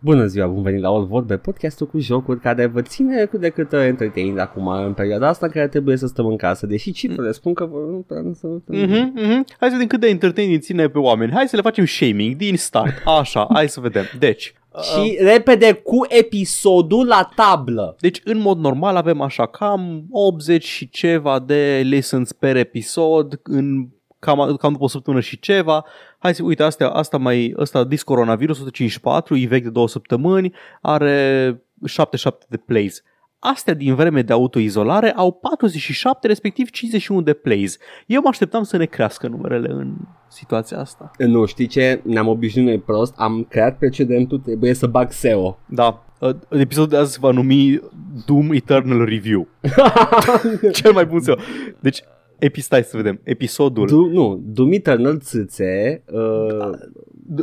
Bună ziua, bun venit la All Vorbe, podcastul cu jocuri care vă ține cât de cât entertained acum în perioada asta în care trebuie să stăm în casă, deși cifrele spun că vă nu prea să... Mhm, mhm. Hai să vedem cât de entertaining ține pe oameni. Hai să le facem shaming din start. Așa, hai să vedem. Deci, Și repede cu episodul la tablă. Deci, în mod normal avem așa cam 80 și ceva de listens per episod în cam, cam după o săptămână și ceva. Hai să, uite, astea, asta mai, ăsta Dis Coronavirus 154, e vechi de două săptămâni, are 77 de plays. Astea din vreme de autoizolare au 47, respectiv 51 de plays. Eu mă așteptam să ne crească numerele în situația asta. Nu, știi ce? Ne-am obișnuit noi prost, am creat precedentul, trebuie să bag SEO. Da, uh, episodul de azi se va numi Doom Eternal Review. Cel mai bun SEO. Deci, epi, stai să vedem. Episodul Du, nu, Doom Eternal țâțe, uh,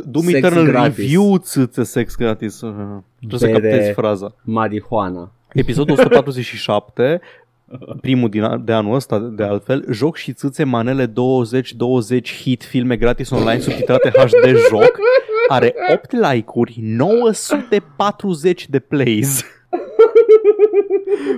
Doom sex Eternal gratis. Review țâță sex gratis. Uh, Trebuie să Bere. captezi fraza. marihuana. Episodul 147, primul din, a- de anul ăsta de altfel, joc și țâțe manele 20-20 hit filme gratis online subtitrate HD joc, are 8 like-uri, 940 de plays.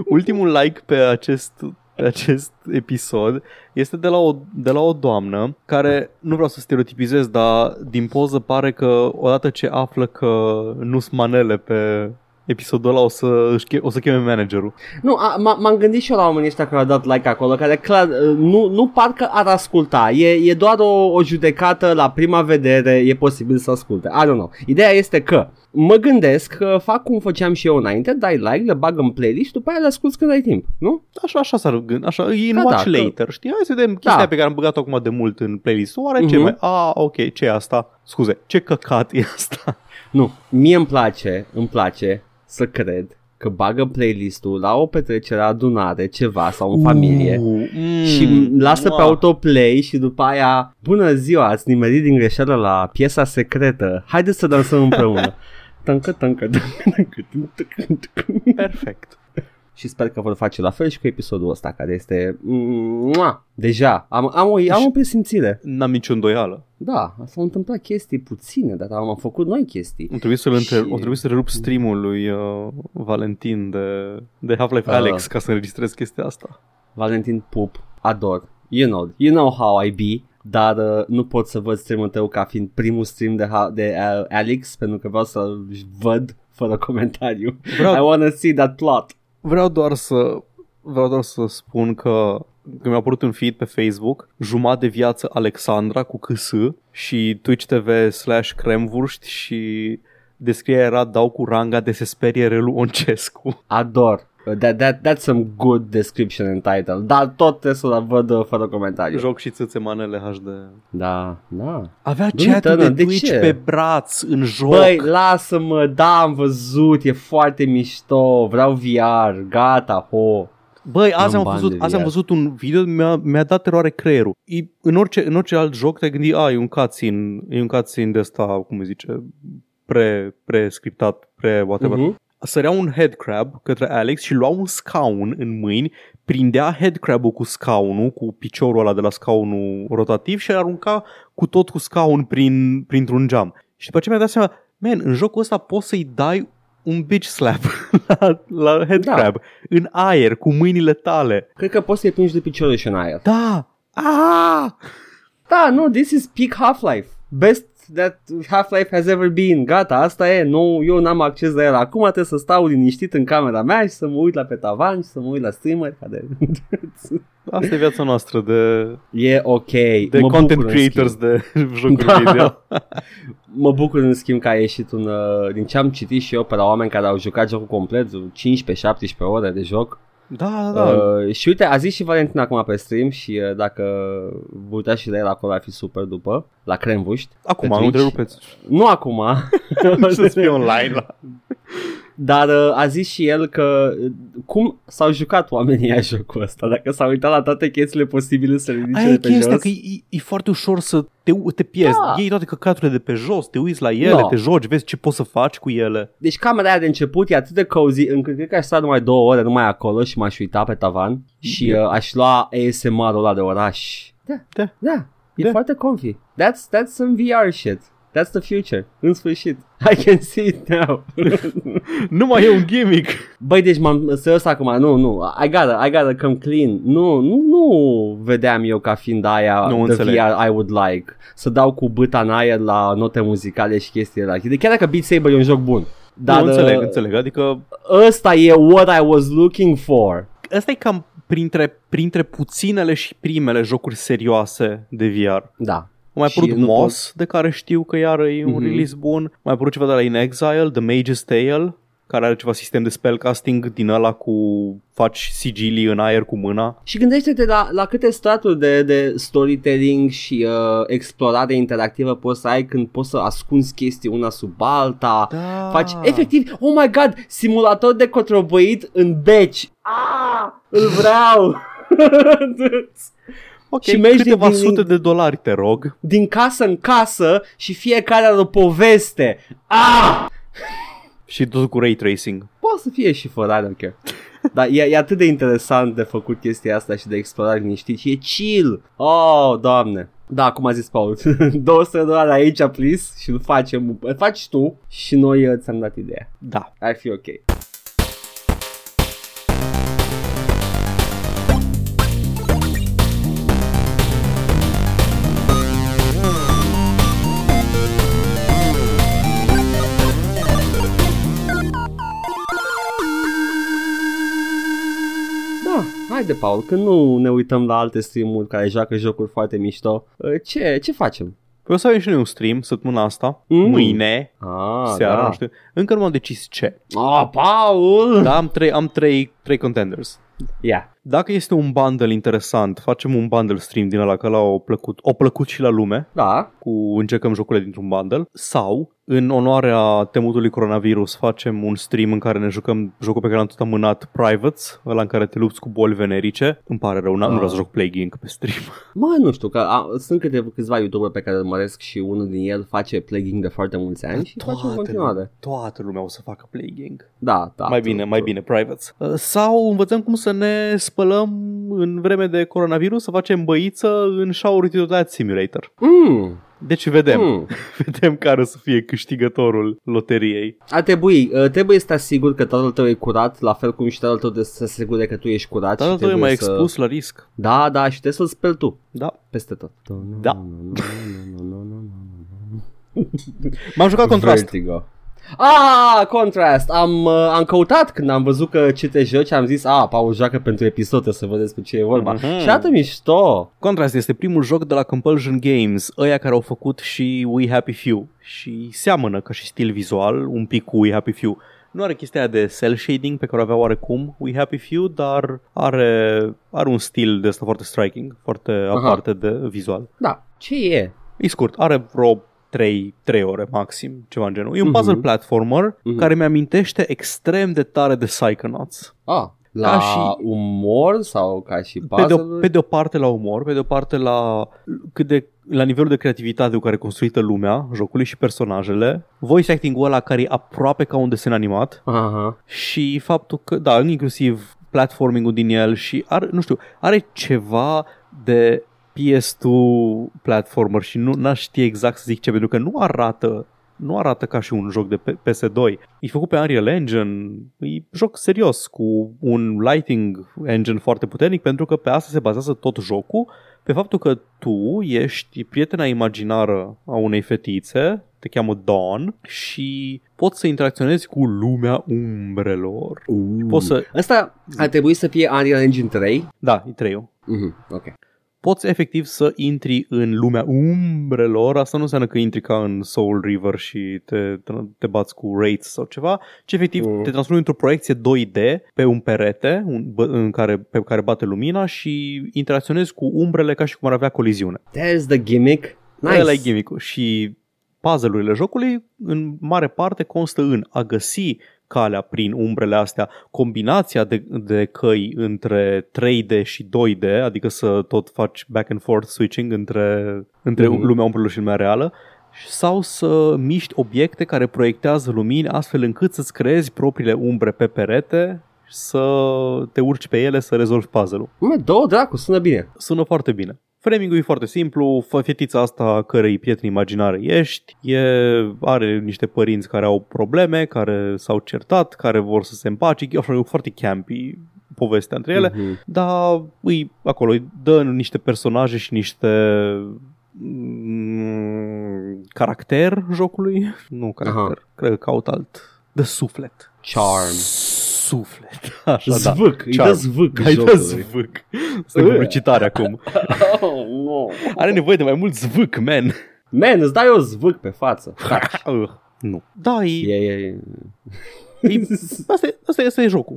Ultimul like pe acest pe acest episod. Este de la, o, de la o doamnă care, nu vreau să stereotipizez, dar din poză pare că odată ce află că nu sunt manele pe episodul ăla o să, își che- o să cheme managerul. Nu, a, m- m-am gândit și eu la oamenii ăștia care au dat like acolo, care clar uh, nu, nu parcă ar asculta. E, e doar o, o judecată la prima vedere, e posibil să asculte. I don't know. Ideea este că mă gândesc că fac cum făceam și eu înainte, dai like, le bag în playlist și după aia le ascult când ai timp, nu? Așa, așa s-ar gândi, așa, e în Da, watch da, că- later, știi? Hai să vedem chestia Da. pe care am băgat-o acum de mult în playlist. Oare ce Mhm. mai... A, ok, ce e asta? Scuze, ce căcat e asta? Nu, mie îmi place, îmi place să cred că bagă playlistul la o petrecere, adunare, ceva sau în familie. Uh, mm, și lasă pe mua. autoplay și după aia Bună ziua, ați nimerit din greșeală la piesa secretă Haideți să dansăm împreună Tâncă, tâncă, tâncă, tâncă, tâncă, tâncă. Perfect. Și sper că vor face la fel și cu episodul ăsta Care este mua, Deja, am, am, o, am o presimțire N-am nicio îndoială. Da, s-au întâmplat chestii puține Dar am făcut noi chestii O trebuie să-l între... Și- o trebuie să rerup streamul lui uh, Valentin de, de Half-Life Ah. Alex ca să înregistrez chestia asta. Valentin Pup, ador You know, you know how I be dar uh, nu pot să văd streamul tău ca fiind primul stream de, ha- de uh, Alex pentru că vreau să văd fără comentariu. Vreau- I wanna see that plot. Vreau doar să vreau doar să spun că că mi-a apărut un feed pe Facebook jumătate de viață Alexandra cu câs și Twitch TV slash cremvurst și descrierea era dau cu ranga de se sperie Relu Oncescu. Ador. Uh, That, that, that's some good description and title. Dar tot trebuie să văd uh, fără comentariu. Joc și țâțe manele HD. Da, da. Avea Doamne, chat de Tănă, de Twitch ce? pe braț în joc. Băi, lasă-mă, da, am văzut, e foarte mișto, vreau VR, gata, ho. Băi, azi N-am am, bani văzut, de azi am VR. văzut un video, mi-a, mi-a dat teroare creierul. E, în, orice, în orice alt joc te-ai gândi, a, e un cutscene, e un cutscene de ăsta, cum îi zice, pre, pre-scriptat, pre-whatever. Mhm. Sărea un headcrab către Alex și lua un scaun în mâini, prindea headcrab-ul cu scaunul, cu piciorul ăla de la scaunul rotativ și îl arunca cu tot cu scaun prin, printr-un geam. Și după ce mi-a dat seama, man, în jocul ăsta poți să-i dai un bitch slap la, la headcrab da. în aer cu mâinile tale. Cred că poți să-i pringi de piciorul și în aer. Da! Ah! Da, nu, this is peak Half-Life. Best that Half-Life has ever been. Gata, asta e. Nu, eu n-am acces la el. Acum trebuie să stau liniștit în camera mea și să mă uit la pe tavan și să mă uit la streamer care... Asta e viața noastră de, e ok. de mă content bucur, în creators schimb. de jocuri Da. video. Mă bucur în schimb că a ieșit un... Uh, din ce am citit și eu pe la oameni care au jucat jocul complet, 15-17 ore de joc. Da, da, da. Uh, și uite, a zis și Valentin acum pe stream și uh, dacă vă uitați și la el acolo ar fi super după, la Cremvuști. Acum, pe nu Twitch. întrerupeți. Nu acum, Să fie online. La... dar uh, a zis și el că uh, cum s-au jucat oamenii ăia jocul ăsta, dacă s-au uitat la toate chestiile posibile să ridice Aia de e pe chestia, jos. că e, e foarte ușor să te, te pierzi. Da. Iei toate căcaturile de pe jos, te uiți la ele, Da. te joci, vezi ce poți să faci cu ele. Deci camera aia de început e atât de cozy încât cred că aș sta numai două ore numai acolo și m-aș uita pe tavan și uh, aș lua ASMR-ul ăla de oraș. Da, Da. da, e Da. foarte comfy. That's, that's some VR shit. That's the future. În sfârșit. I can see it now. nu mai e un gimmick. Băi, deci m-am serios acum, nu, nu, I gotta, I gotta come clean. Nu, nu, nu vedeam eu ca fiind aia Nu the înțeleg. VR I would like. Să dau cu bâta în aer la note muzicale și chestii de la Chiar dacă Beat Saber e un joc bun. Dar Dar nu înțeleg, uh, înțeleg. Adică ăsta e what I was looking for. ăsta e cam printre, printre puținele și primele jocuri serioase de VR. Da. A mai Și apărut nu Moss, de care știu că iară e un Mhm. release bun. Mai a apărut ceva de la In Exile, The Mage's Tale, care are ceva sistem de spellcasting din ăla cu faci sigilii în aer cu mâna. Și gândește-te la, la câte straturi de, de storytelling și uh, explorare interactivă poți să ai când poți să ascunzi chestii una sub alta. Da. Faci efectiv, oh my god, simulator de cotrobăit în beci. Ah, îl vreau. Ok, și mergi câteva din- din- sute de dolari, te rog. Din casă în casă și fiecare are o poveste. Ah! Și tot cu ray tracing. Poate să fie și fără, I don't care. Dar e, e atât de interesant de făcut chestia asta și de explorat liniștit și e chill. Oh, doamne. Da, cum a zis Paul, 200 de dolari aici, please, și îl facem, îl faci tu și noi uh, ți-am dat ideea. Da. Ar fi ok. Da, haide Paul, că nu ne uităm la alte streamuri care joacă jocuri foarte mișto. Uh, Ce, ce facem? Păi o să avem și noi un stream săptămâna asta, Mm. mâine, Ah, seara, da. nu știu. Încă nu m-am decis ce. Ah, Paul! Dar am trei, am trei, trei contenders. Yeah. Dacă este un bundle interesant, facem un bundle stream din ăla, că la o plăcut, o plăcut și la lume, Da, cu încercăm jocurile dintr-un bundle, sau, în onoarea temutului coronavirus, facem un stream în care ne jucăm jocul pe care l-am tot amânat, Privates, ăla în care te lupți cu boli venerice. Îmi pare rău, n- nu Ah. vreau să joc Plague Inc. pe stream. Mă, nu știu, că a, sunt câte, câțiva youtuber pe care îl urmăresc și unul din el face plaguing de foarte mulți ani și face în continuare. toată lumea o să facă Plague Inc. Da, da. mai true, bine, mai true. bine, privates. Uh, Sau învățăm cum să ne spălăm în vreme de coronavirus, să facem băiță în Shower Utility Simulator. Mm, Deci vedem, mm. vedem care o să fie câștigătorul loteriei. Ar trebui, uh, trebuie să te asiguri că tatăl tău e curat, la fel cum și tatăl tău de să se asigure că tu ești curat. Dar și tu e trebuie mai să... expus la risc. Da, da, și trebuie să-l speli tu, Da. peste tot. Da. M-am jucat contrast. Vertigo. Ah, Contrast! Am, uh, am căutat când am văzut că ce te joci, am zis, a, Paul joacă pentru episod, să vedeți cu ce e vorba. Mhm. Și atât mișto! Contrast este primul joc de la Compulsion Games, ăia care au făcut și We Happy Few și seamănă ca și stil vizual un pic cu We Happy Few. Nu are chestia aia de cel shading pe care o avea oarecum We Happy Few, dar are, are un stil de asta foarte striking, foarte aparte de vizual. Da, ce e? E scurt, are vreo 3, 3 ore maxim, ceva în genul. E un Mhm. puzzle platformer Mhm. care mi-amintește extrem de tare de Psychonauts. Ah, la Ca și- umor sau ca și Pe de, o, puzzle pe de o parte la umor, pe de o parte la cât de la nivelul de creativitate cu care e construită lumea, jocului și personajele, voice acting-ul ăla care e aproape ca un desen animat Aha. și faptul că, da, inclusiv platforming-ul din el și are, nu știu, are ceva de PS2 platformer și nu n-aș ști exact să zic ce, pentru că nu arată nu arată ca și un joc de pe- PS2. E făcut pe Unreal Engine, e joc serios, cu un lighting engine foarte puternic, pentru că pe asta se bazează tot jocul, pe faptul că tu ești prietena imaginară a unei fetițe, te cheamă Dawn, și poți să interacționezi cu lumea umbrelor. Uh. Poți să... Asta ar trebui să fie Unreal Engine 3. Da, e treiul. Mhm, ok. Poți efectiv să intri în lumea umbrelor, asta nu înseamnă că intri ca în Soul River și te, te bați cu raids sau ceva, ci efectiv Mm. te transformi într-o proiecție 2D pe un perete un, bă- în care, pe care bate lumina și interacționezi cu umbrele ca și cum ar avea coliziune. There's the gimmick. Nice. Ăla e gimmick Și puzzle-urile jocului în mare parte constă în a găsi calea prin umbrele astea, combinația de, de căi între 3D și 2D, adică să tot faci back and forth switching între, între Mhm. lumea umbrelor și lumea reală, sau să miști obiecte care proiectează lumini astfel încât să-ți creezi propriile umbre pe perete și să te urci pe ele să rezolvi puzzle-ul. Mă, două dracu, sună bine. Sună foarte bine. Framing-ul e foarte simplu, fă fetița asta cărei prieten imaginare ești, e, are niște părinți care au probleme, care s-au certat, care vor să se împace, e foarte campy povestea între ele, Mhm. dar îi, acolo îi dă niște personaje și niște mm, caracter jocului. Nu caracter, Aha. cred că caut alt. De suflet. Charm. Suflet. Așa, da. Zvâc, îi dă Charm. zvâc Ai dă jocului. zvâc. Asta e publicitare acum. Oh, no. Are nevoie de mai mult zvâc, man. Man, îți dai o zvâc pe față. Uh, nu. Da, e, E, e, e. e, asta, e, asta, e, asta e jocul.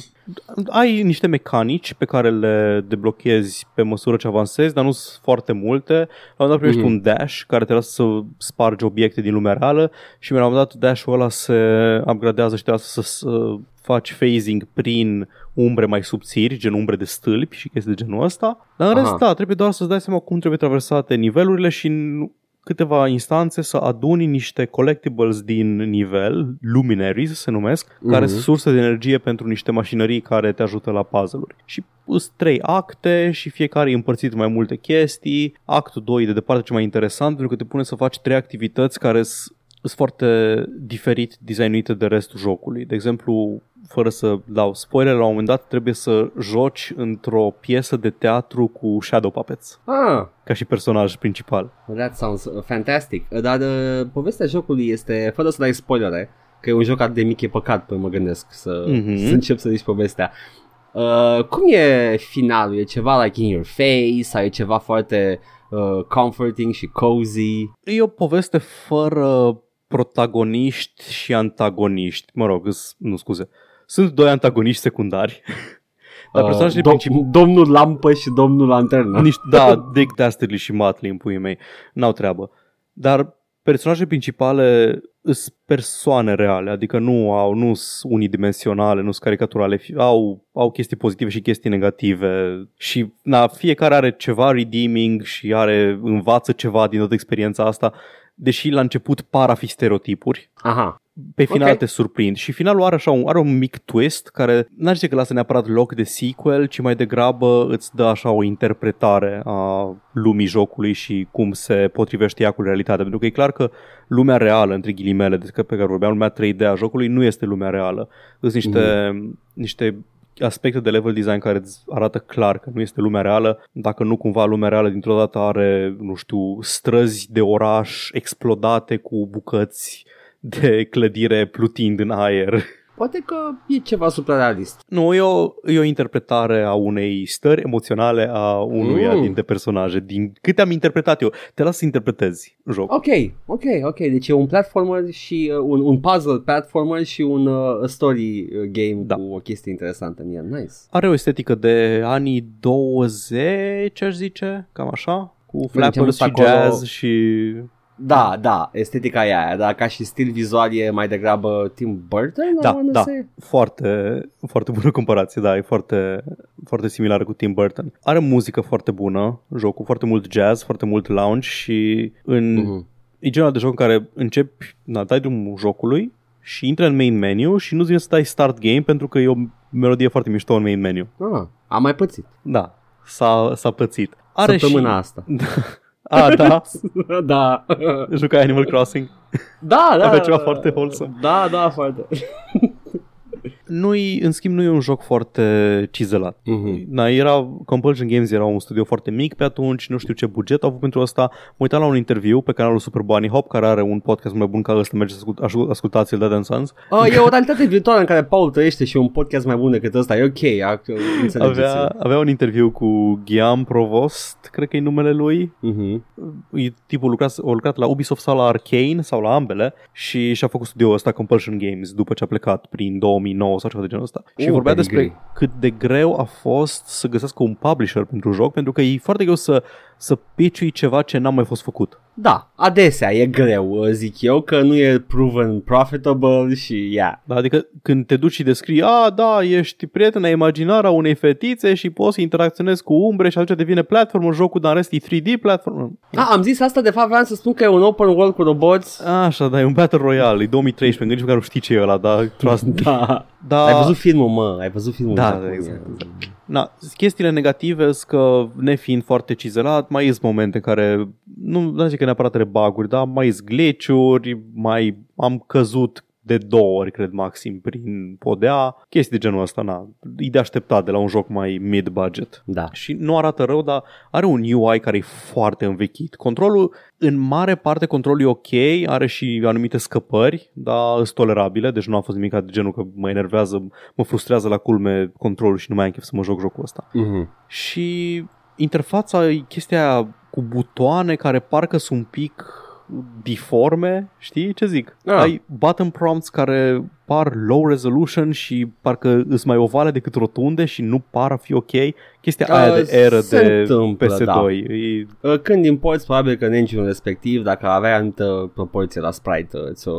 Ai niște mecanici pe care le deblochezi pe măsură ce avansezi, dar nu sunt foarte multe. La un moment dat primești Mhm. un dash care te lasă să spargi obiecte din lumea reală și la un moment dat dashul ăla se upgradează și te lasă să, să faci phasing prin umbre mai subțiri, gen umbre de stâlpi și chestii de genul ăsta. Dar în Aha. rest, da, trebuie doar să-ți dai seama cum trebuie traversate nivelurile și în câteva instanțe să aduni niște collectibles din nivel, luminaries se numesc, care Mhm. sunt surse de energie pentru niște mașinării care te ajută la puzzle-uri. Și sunt trei acte și fiecare e împărțit în mai multe chestii. Actul 2 e de departe cel mai interesant pentru că te pune să faci trei activități care sunt sunt foarte diferit designuite de restul jocului. De exemplu, fără să dau spoiler, la un moment dat trebuie să joci într-o piesă de teatru cu shadow puppets, Ah, ca și personaj principal. that sounds uh, fantastic. Uh, Dar uh, povestea jocului este, fără să dai spoilere, că e un joc atât de mic, e păcat, păi mă gândesc să, Mhm. să încep să zici povestea. Uh, cum e finalul? E ceva like in your face sau e ceva foarte uh, comforting și cozy? E o poveste fără protagoniști și antagoniști. Mă rog, îs- nu scuze. Sunt doi antagoniști secundari. Dar personajele uh, principale... Domnul Lampă și domnul Lanternă. Niște, da, Dick Dastardly și Matley în puii mei. N-au treabă. Dar personajele principale sunt persoane reale, adică nu au, nu sunt unidimensionale, nu sunt caricaturale, fi- au, au chestii pozitive și chestii negative și na, fiecare are ceva redeeming și are învață ceva din toată experiența asta, deși la început par a fi stereotipuri, Aha. Pe final Ok. te surprind și finalul are așa un, are un mic twist care n-ar zice că lasă neapărat loc de sequel, ci mai degrabă îți dă așa o interpretare a lumii jocului și cum se potrivește ea cu realitatea. Pentru că e clar că lumea reală, între ghilimele, despre pe care vorbeam, lumea 3D a jocului, nu este lumea reală. Sunt niște, niște aspecte de level design care îți arată clar că nu este lumea reală, dacă nu cumva lumea reală dintr-o dată are, nu știu, străzi de oraș explodate cu bucăți de clădire plutind în aer. Poate că e ceva suprarealist. Nu, e o, e o interpretare a unei stări emoționale a unuia Mm. dintre personaje. Din câte am interpretat eu, te las să interpretezi jocul. Ok, ok, ok. Deci e un platformer și uh, un, un puzzle platformer și un uh, story uh, game Da. cu o chestie interesantă în el. Nice. Are o estetică de anii 20, aș zice, cam așa, cu flappers și acolo- jazz și... Da, da, estetica e aia, dar ca și stil vizual e mai degrabă Tim Burton? I Da, wanna da, say? foarte, foarte bună comparație, da, e foarte, foarte similară cu Tim Burton. Are muzică foarte bună, jocul, foarte mult jazz, foarte mult lounge și în, Mhm. e genul de joc în care începi, na, dai drumul jocului și intră în main menu și nu-ți vine să dai start game pentru că e o melodie foarte mișto în main menu. Ah, am mai pățit. Da, s-a, s-a pățit. Are Săptămâna și... asta. A, da, da. jucai Animal Crossing. da, da. Avea ceva foarte wholesome. Da, da, foarte. Nu-i, în schimb, nu e un joc foarte cizelat. Mhm. Da, era, Compulsion Games era un studio foarte mic pe atunci, nu știu ce buget au avut pentru asta. Mă uitam la un interviu pe canalul Super Bunny Hop, care are un podcast mai bun ca ăsta, mergeți să ascult- ascult- ascultați-l Dead and Sons. Uh, e o realitate virtuală în care Paul trăiește și un podcast mai bun decât ăsta. E ok, ac- înțelegeți. Avea, avea un interviu cu Guillaume Provost, cred că e numele lui. Mhm. E, tipul lucrat, a lucrat la Ubisoft sau la Arcane sau la ambele și și-a făcut studioul ăsta Compulsion Games după ce a plecat prin 2009 sau ceva de genul ăsta. Și Uh, vorbea pedigree. despre cât de greu a fost să găsească un publisher pentru joc, pentru că e foarte greu să, să pitchui ceva ce n-a mai fost făcut. Da, adesea e greu, zic eu, că nu e proven profitable și yeah. Da, adică când te duci și descrii, a, da, ești prietena imaginară a unei fetițe și poți să interacționezi cu umbre și atunci devine platform, jocul, dar în rest e 3D platform. Ah, am zis asta, de fapt vreau să spun că e un open world cu roboți. Așa, da, e un Battle Royale, e 2013, nici măcar nu știi ce e ăla, dar trust Da. da, Ai văzut filmul, mă, ai văzut filmul. Da, Japonia. exact, exact. Na, chestiile negative sunt că, nefiind foarte cizelat, mai sunt momente în care, nu, nu zic că neapărat are bug dar mai sunt glitch-uri, mai am căzut de două ori, cred, maxim, prin podea. Chestii de genul ăsta, na, e de așteptat de la un joc mai mid-budget. Da. Și nu arată rău, dar are un UI care e foarte învechit. Controlul, în mare parte, controlul e ok, are și anumite scăpări, dar sunt tolerabile, deci nu a fost nimic de genul că mă enervează, mă frustrează la culme controlul și nu mai am chef să mă joc jocul ăsta. Mm-hmm. Și interfața e chestia aia cu butoane care parcă sunt un pic diforme, știi ce zic? Ah. Ai button prompts care par low resolution și parcă îs mai ovale decât rotunde și nu par a fi ok. Chestia Ah, aia de eră se de întâmplă, PS2. da. E, Uh, Când importi, probabil că în engine respectiv, dacă avea anumită proporție la sprite, uh, ți-o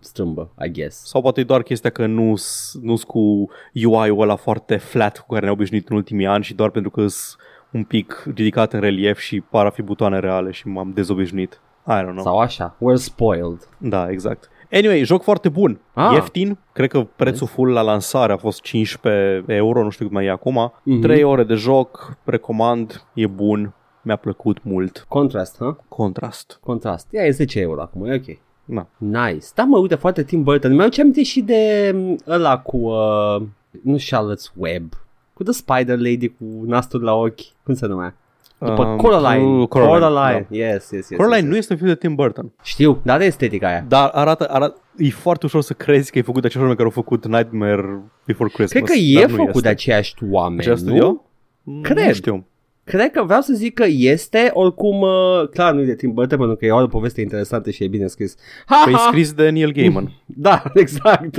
strâmbă, I guess. sau poate e doar chestia că nu nu cu UI-ul ăla foarte flat cu care ne-au obișnuit în ultimii ani și doar pentru că sunt un pic ridicat în relief și par a fi butoane reale și m-am dezobișnuit. I don't know. Sau așa, we're spoiled. Da, exact. Anyway, joc foarte bun. Ah. Ieftin. Cred că prețul full la lansare a fost 15 euro, nu știu cât mai e acum. Mhm. 3 ore de joc, recomand, e bun, mi-a plăcut mult. Contrast, ha? Contrast. Contrast. Ia e 10 euro acum, e ok. Na. Nice. Da, mă, uite, foarte Tim Burton. Mi-au ce aminte și de m, ăla cu, uh, nu Charlotte's Web, cu The Spider Lady cu nastul la ochi. Cum se numea? După Um, Coraline. cu Coraline, Coraline. Yes, yes, yes. Coraline yes, nu este un film de Tim Burton, Știu, dar are estetica aia. dar arată, arată, e foarte ușor să crezi că e făcut de acești oameni care au făcut Nightmare Before Christmas. Cred că e dar nu făcut este. de aceiași oameni, Același nu? studio? Mm, Cred. Nu știu. Cred că vreau să zic că este, oricum, uh, clar nu e de Tim Burton, pentru că e o poveste interesantă și e bine scris. Ha, Păi e ha! scris de Neil Gaiman. Da, exact.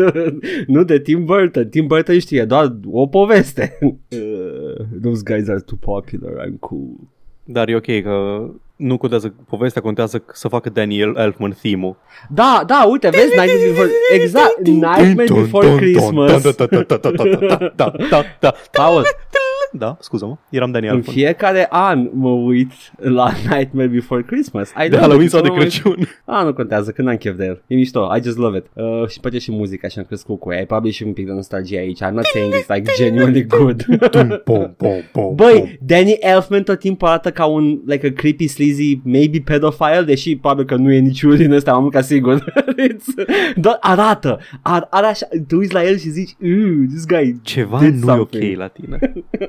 nu de Tim Burton. Tim Burton știe doar o poveste. Uh, those guys are too popular, I'm cool. Dar e ok că nu contează povestea, contează să facă Daniel Elfman theme-ul. Da, da, uite, vezi Nightmare Before... Exact, Nightmare Before Christmas. Paul, Da, scuză-mă, eram Daniel în Elfman. fiecare an mă uit la Nightmare Before Christmas. I De love Halloween it. sau de Mă uit- Crăciun. Ah, nu contează, când am chef de el. E mișto, I just love it. Uh, și îmi place și muzica și am crescut cu ea. E probabil și un pic de nostalgie aici. I'm not saying it's like genuinely good. Pom, pom, pom, Băi, Danny Elfman tot timpul arată ca un like a creepy, sleazy, maybe pedophile, deși probabil că nu e niciunul din ăsta, am ca sigur. It's, doar arată, ar, are așa, te uiți la el și zici, "Ooh, this guy Ceva did nu e ok something." la tine.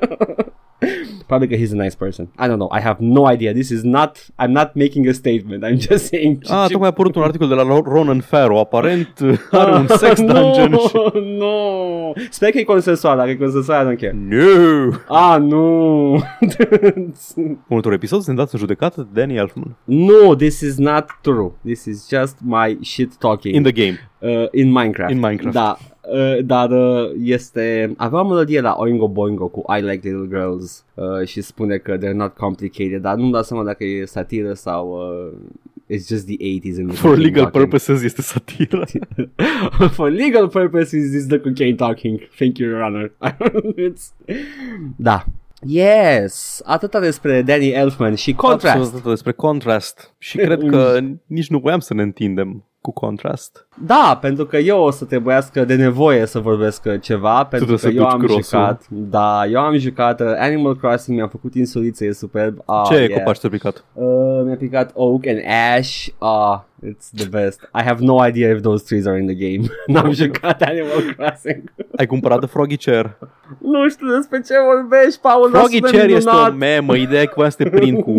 Probabil că he's a nice person. I don't know, I have no idea. This is not, I'm not making a statement, I'm just saying. Ah, tocmai a apărut un articol de la Ronan Farrow. Aparent are un sex dungeon no, și... no. Sper că e consensual, dacă e consensual, I don't care. No! Ah, nu. Următorul episod sunt dați în judecată de Danny Elfman. no, this is not true. This is just my shit talking. In the game. uh, in Minecraft. In Minecraft. Da. Uh, dar uh, este avea o melodie la Oingo Boingo cu I Like Little Girls uh, și spune că they're not complicated dar nu-mi dau seama dacă e satiră sau uh, it's just the 80s and For legal purposes este satiră. For legal purposes is the cocaine talking. Thank you, Your Honor. It's... Da. Yes, atâta despre Danny Elfman și Contrast. Absolut atât despre contrast. Și cred că nici nu voiam să ne întindem cu contrast. Da, pentru că eu o să trebuiască de nevoie să vorbesc ceva, pentru trebuie că să eu duci am grosul. jucat, da, eu am jucat uh, Animal Crossing, mi-am făcut insuliță, e superb. Ah, Ce yeah. copaci te-a picat? Uh, mi-a picat Oak and Ash, ah, it's the best. I have no idea if those trees are in the game. N-am jucat Animal Crossing. Ai cumpărat de Froggy Chair. nu știu despre ce vorbești, Paul, dar Froggy sună Chair este minunat. o memă. Ideea e că voiam să te prind cu...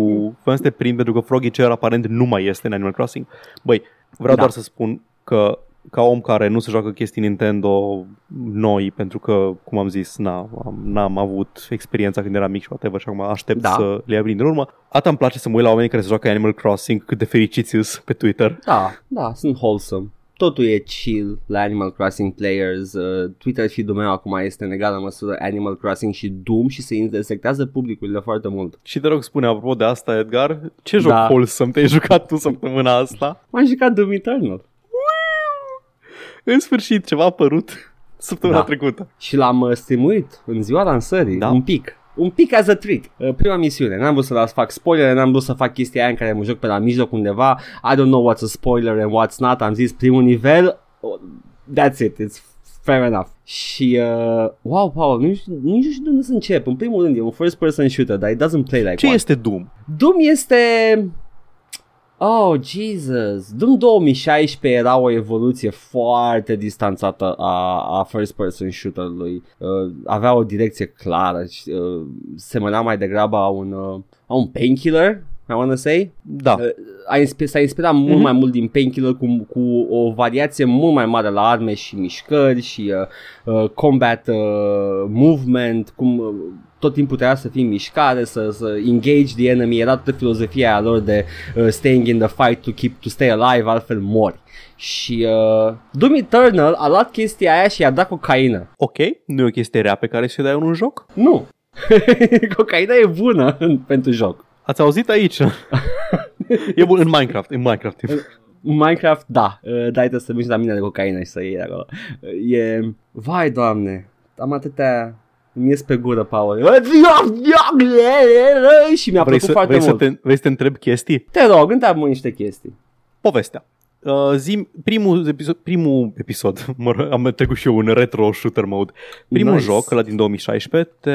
Voiam să te prind pentru că Froggy Chair aparent nu mai este în Animal Crossing. Băi, vreau Da. doar să spun că ca om care nu se joacă chestii Nintendo noi, pentru că, cum am zis, na, am, n-am avut experiența când eram mic și whatever și acum aștept Da. să le iau din urmă. Atât îmi place să mă uit la oamenii care se joacă Animal Crossing, cât de fericiți sunt pe Twitter. Da, da, sunt wholesome. Totul e chill la Animal Crossing players. Uh, Twitter feed-ul meu acum este în egală măsură Animal Crossing și Doom și se intersectează publicurile foarte mult. Și te rog spune, apropo de asta, Edgar, ce joc Da. wholesome te-ai jucat tu săptămâna asta? M-am jucat Doom Eternal În sfârșit, ceva a apărut săptămâna Da. trecută. și l-am uh, streamuit în ziua lansării, Da. un pic. Un pic as a treat. Uh, Prima misiune. N-am vrut să las fac spoilere, n-am vrut să fac chestia aia în care mă joc pe la mijloc undeva. I don't know what's a spoiler and what's not. Am zis primul nivel, oh, that's it. It's Fair enough. Și, uh, wow, Paul, nu știu, nu știu de unde să încep. În primul rând, e un first person shooter, dar it doesn't play like Ce one. este Doom? Doom este... Oh, Jesus. Doom 2016 era o evoluție foarte distanțată a, a first person shooter-ului. Uh, avea o direcție clară. și, Uh, semăna mai degrabă a un, uh, a un painkiller, I wanna say. Da. Uh, a inspi- s-a inspirat mult Mhm. mai mult din Painkiller cu, cu o variație mult mai mare la arme și mișcări și uh, uh, combat uh, movement, cum uh, tot timpul trebuia să fii în mișcare, să, să engage the enemy, era toată filozofia aia lor de uh, staying in the fight to keep to stay alive, altfel mori. Și uh, Doom Eternal a luat chestia aia și i-a dat cocaină. Ok, nu e o chestie rea pe care să-i dai în un joc? Nu! cocaina e bună pentru joc. Ați auzit aici? e bun în Minecraft, în Minecraft. Minecraft, da, uh, dar trebuie să mergi la mine de cocaină și să iei de acolo. Uh, E, vai doamne, am atâtea, mi ies pe gură, Paul. Și mi-a Vrei plăcut să, foarte vrei, să mult. te, vrei să te întreb chestii? Te rog, întreabă niște chestii. Povestea. Uh, zi, primul, episod, primul episod, mă rog, am trecut și eu în retro shooter mode. Primul Nice. joc, ăla din 2016, te,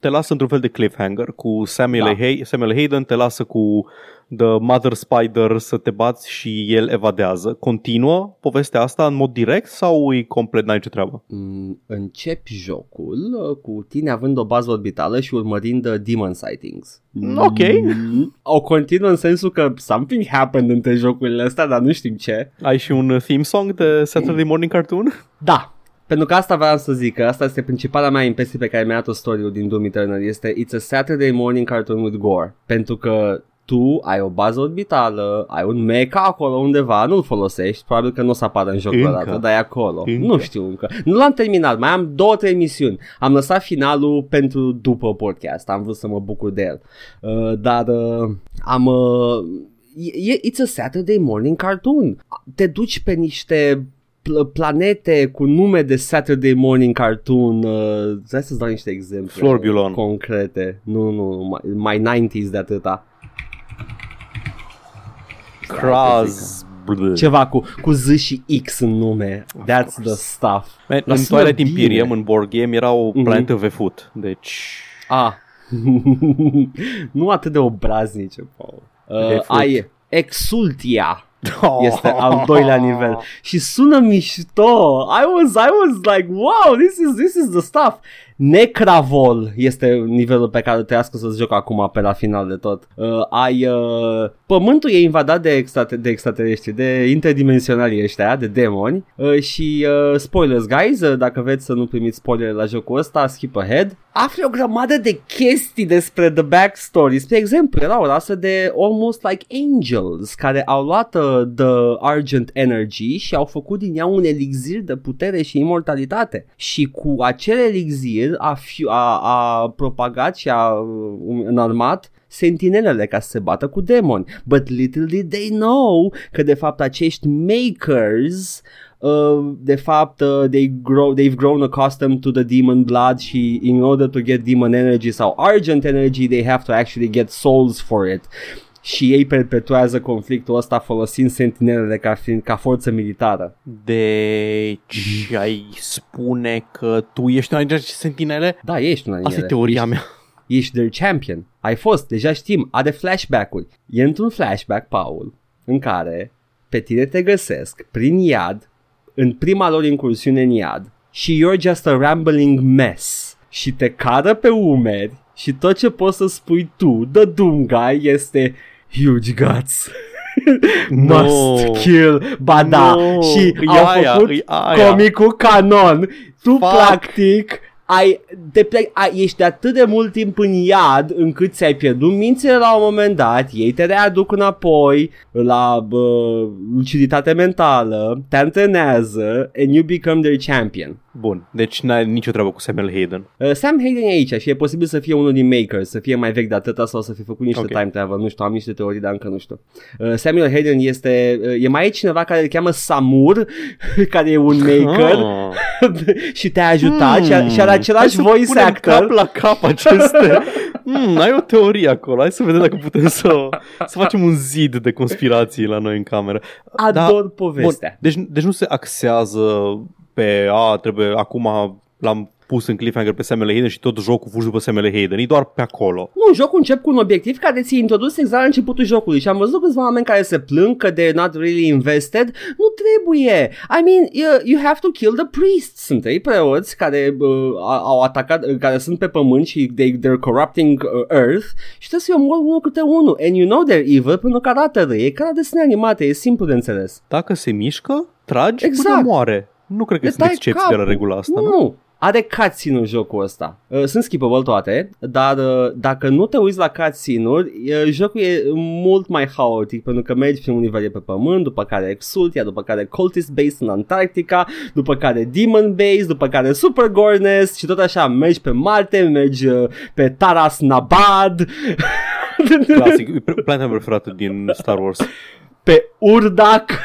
te lasă într-un fel de cliffhanger cu Samuel, Da. da. Hay, Samuel Hayden, te lasă cu The Mother Spider să te bați și el evadează. Continuă povestea asta în mod direct sau e complet n-ai ce treabă? Mm, Începi jocul uh, cu tine având o bază orbitală și urmărind uh, demon sightings. Ok. Mm, O continuă în sensul că something happened între jocurile astea, dar nu știm ce. Ai și un theme song de Saturday Morning Cartoon? Da, pentru că asta vreau să zic, că asta este principala mea impresie pe care mi-a dat-o story din Doom Eternal, este It's a Saturday morning cartoon with gore, pentru că tu ai o bază orbitală, ai un mecha acolo undeva, nu-l folosești, probabil că nu o să apară în jocul Încă. ăla, dar e acolo. Încă. Nu știu încă. Nu l-am terminat, mai am două, trei misiuni. Am lăsat finalul pentru după podcast, am vrut să mă bucur de el. Uh, dar uh, am... Uh, e, e- it's a Saturday morning cartoon. Te duci pe niște pl- planete cu nume de Saturday Morning Cartoon. Uh, hai să-ți dau niște exemple Florbulon. concrete. Nu, nu, mai, mai 90s de atâta. Kraz. Bleh. Ceva cu, cu Z și X în nume. That's the stuff. Man, Dar în sună Twilight bine. Imperium, în board game, era o Mhm. planetă vefut. Deci... Ah. nu atât de obraznice, Paul. Uh, Efort. ai Exultia. Este al doilea nivel. Și sună mișto. I was, I was like Wow, this is, this is the stuff Necravol este nivelul pe care trebuiască să-ți joc acum pe la final de tot. Uh, Ai uh, Pământul e invadat de, extrate, de extraterestri De interdimensionali ăștia De demoni. Uh, Și uh, spoilers guys uh, Dacă vreți să nu primiți spoilere la jocul ăsta Skip ahead. Afli o grămadă de chestii despre the backstory. Spre exemplu era o rasă de Almost like angels Care au luat uh, The Argent Energy Și au făcut din ea un elixir de putere și imortalitate. Și cu acel elixir a, fi, a, a propagat și a um, înarmat sentinelele ca să se bată cu demoni. But little did they know că de fapt acești makers Uh, de fapt uh, they grow, they've grown accustomed to the demon blood și in order to get demon energy sau argent energy they have to actually get souls for it și ei perpetuează conflictul ăsta folosind sentinelele ca, fiind, ca forță militară. Deci ai spune că tu ești una dintre aceste sentinele? Da, ești una din Asta e ele. teoria mea. ești their champion. Ai fost, deja știm, are flashback-uri. E într-un flashback, Paul, în care pe tine te găsesc prin iad, în prima lor incursiune în iad, și you're just a rambling mess. Și te cadă pe umeri și tot ce poți să spui tu, the Doom Guy, este huge guts. Must No. kill. Ba da. No, Și e au aia, făcut e aia. comicul canon. Tu Fuck. practic ai, te plec, ai, ești de atât de mult timp în iad încât ți-ai pierdut mințile la un moment dat, ei te readuc înapoi la bă, luciditate mentală, te antrenează and you become their champion. Bun, deci n-ai nicio treabă cu Samuel Hayden. Uh, Sam Hayden e aici și e posibil să fie unul din makers, să fie mai vechi de atâta sau să fi făcut niște Ok. time travel, nu știu, am niște teorii, dar încă nu știu. Uh, Samuel Hayden este, uh, e mai e cineva care îl cheamă Samur, care e un maker Ah. și te-a ajutat Hmm. și, a, și are Hai același să voice punem actor. cap la cap aceste... mm, ai o teorie acolo, hai să vedem dacă putem să, să facem un zid de conspirații la noi în cameră. Ador povestea. Bun, deci, deci nu se axează pe a, trebuie acum l-am pus în cliffhanger pe Samuel Hayden și tot jocul fugi după Samuel Hayden. E doar pe acolo. Nu, jocul încep cu un obiectiv care ți-e introdus exact la începutul jocului și am văzut câțiva oameni care se plâng că they're not really invested. Nu trebuie. I mean, you, you have to kill the priests. Sunt trei preoți care uh, au atacat, uh, care sunt pe pământ și they, they're corrupting uh, Earth și trebuie să-i omor unul câte unul. And you know they're evil pentru că arată răi. E ca la desene animate, e simplu de înțeles. Dacă se mișcă, tragi Exact. până moare. Nu cred că Le sunt tai excepții de la capul. regula asta. Nu? Nu, are cutscene-ul jocul ăsta. Uh, sunt skippable toate, dar uh, dacă nu te uiți la cutscene-uri, uh, jocul e mult mai haotic pentru că mergi prin un nivel de pe pământ, după care Exultia, după care Cultist Base în Antarctica, după care Demon Base, după care Super Gornest și tot așa mergi pe Marte, mergi uh, pe Taras Nabad, Clasic. E planeta mea preferată din Star Wars. pe Urdak.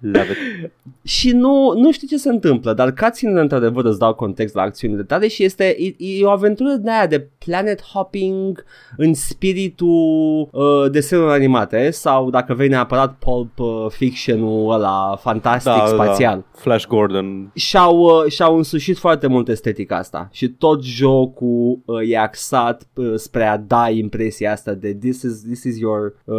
Love it. Și nu, nu știu ce se întâmplă, dar cutscene într-adevăr îți dau context la acțiunile tale și este e, e o aventură de aia de planet hopping în spiritul uh, desenelor animate sau dacă vrei neapărat pulp uh, fiction-ul ăla fantastic Da, spațial. da. Flash Gordon. Și-au, uh, și-au însușit foarte mult estetica asta și tot jocul uh, e axat uh, spre a da impresia asta de this is, this is your uh,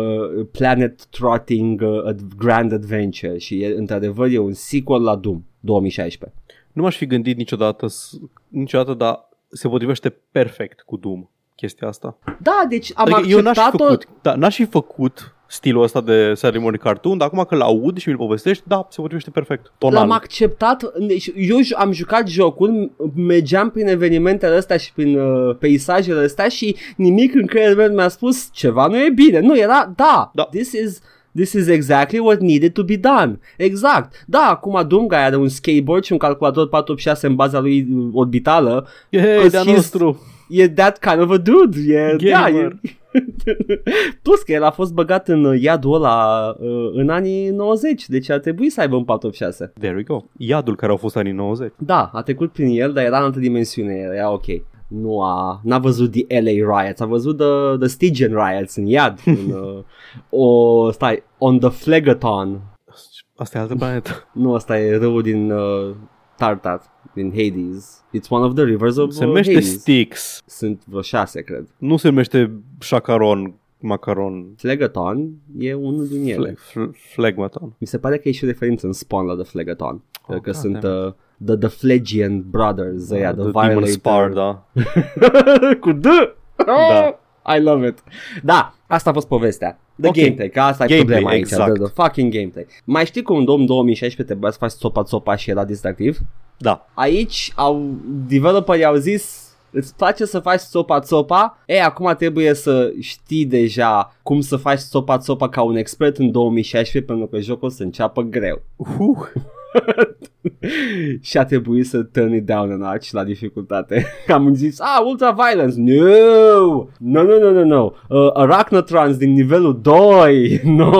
planet trotting uh, ad- grand adventure și e, într-adevăr e un sequel la Doom 2016. Nu m-aș fi gândit niciodată, s- niciodată, dar se potrivește perfect cu Doom chestia asta. Da, deci am Adică eu n-aș fi acceptat-o făcut, da, n-aș fi făcut stilul ăsta de Saturday Morning Cartoon, dar acum că l-aud și mi-l povestești, da, se potrivește perfect. Tonal. L-am acceptat, deci eu j- am jucat jocul, mergeam prin evenimentele astea și prin uh, peisajele astea și nimic în creierul meu mi-a spus ceva nu e bine. Nu, era, da, Da. this is... This is exactly what needed to be done. Exact. Da, acum Dunga are un skateboard și un calculator 486 în baza lui uh, orbitală. Hey, de-a he's- nostru. E that kind of a dude. E, da, Gamer. e, Plus că el a fost băgat în uh, iadul ăla uh, în anii 90, deci ar trebui să aibă un 486. There we go. Iadul care au fost anii 90. Da, a trecut prin el, dar era în altă dimensiune, era ok. Nu a, n-a văzut The LA Riots, a văzut The, the Stygian Riots în iad. în, uh, o, stai, On the Phlegaton. Asta e altă planetă. Nu, asta e râul din uh, Tartar, din Hades. It's one of the rivers of Se uh, numește Hades. Styx. Sunt vreo șase, cred. Nu se numește Shacaron, Macaron, Phlegaton e unul din ele. fle- fl- Phlegmaton. Mi se pare că e și o referință în Spawn la The Phlegaton. Oh, că God sunt damn uh, the, the Phlegian Brothers, uh, yeah, the, The Demon Violator. Spar, da. Cu D! Da. I love it. Da, asta a fost povestea. The Ok. gameplay, că asta e Gameplay, problema aici. exact. The, the fucking gameplay. Mai știi cum în Dom 2016 trebuia să faci sopa-sopa și era distractiv? Da. Aici au developerii au zis Îți place să faci sopa-sopa? E, acum trebuie să știi deja cum să faci sopa-sopa ca un expert în 2016 pentru că jocul o să înceapă greu. Uh. și a trebuit să turn it down a notch la dificultate. Am zis, ah, ultra violence. No! No, no, no, no, no. Uh, Arachnotrons din nivelul 2. No!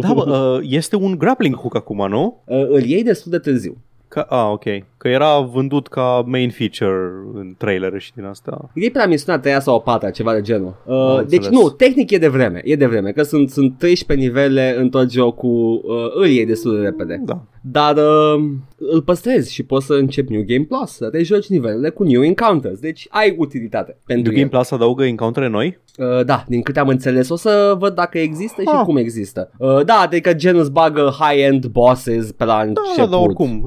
Da, bă, uh, este un grappling hook acum, nu? Uh, îl iei destul de târziu. Ca, ah, ok. Că era vândut ca main feature în trailer și din asta. E prea misiunea 3 sau o patra, ceva de genul. Uh, Am deci înțeles. nu, tehnic e de vreme, e de vreme, că sunt, sunt 13 nivele în tot jocul, uh, îl iei destul de repede. Da. Dar uh, îl păstrezi și poți să începi New Game Plus, să te joci nivelele cu New Encounters, deci ai utilitate pentru New Game el. Plus adaugă encountere noi? Uh, da, din câte am înțeles, o să văd dacă există și Ah. cum există. Uh, da, adică gen îți bagă high-end bosses pe la Da, început. dar oricum.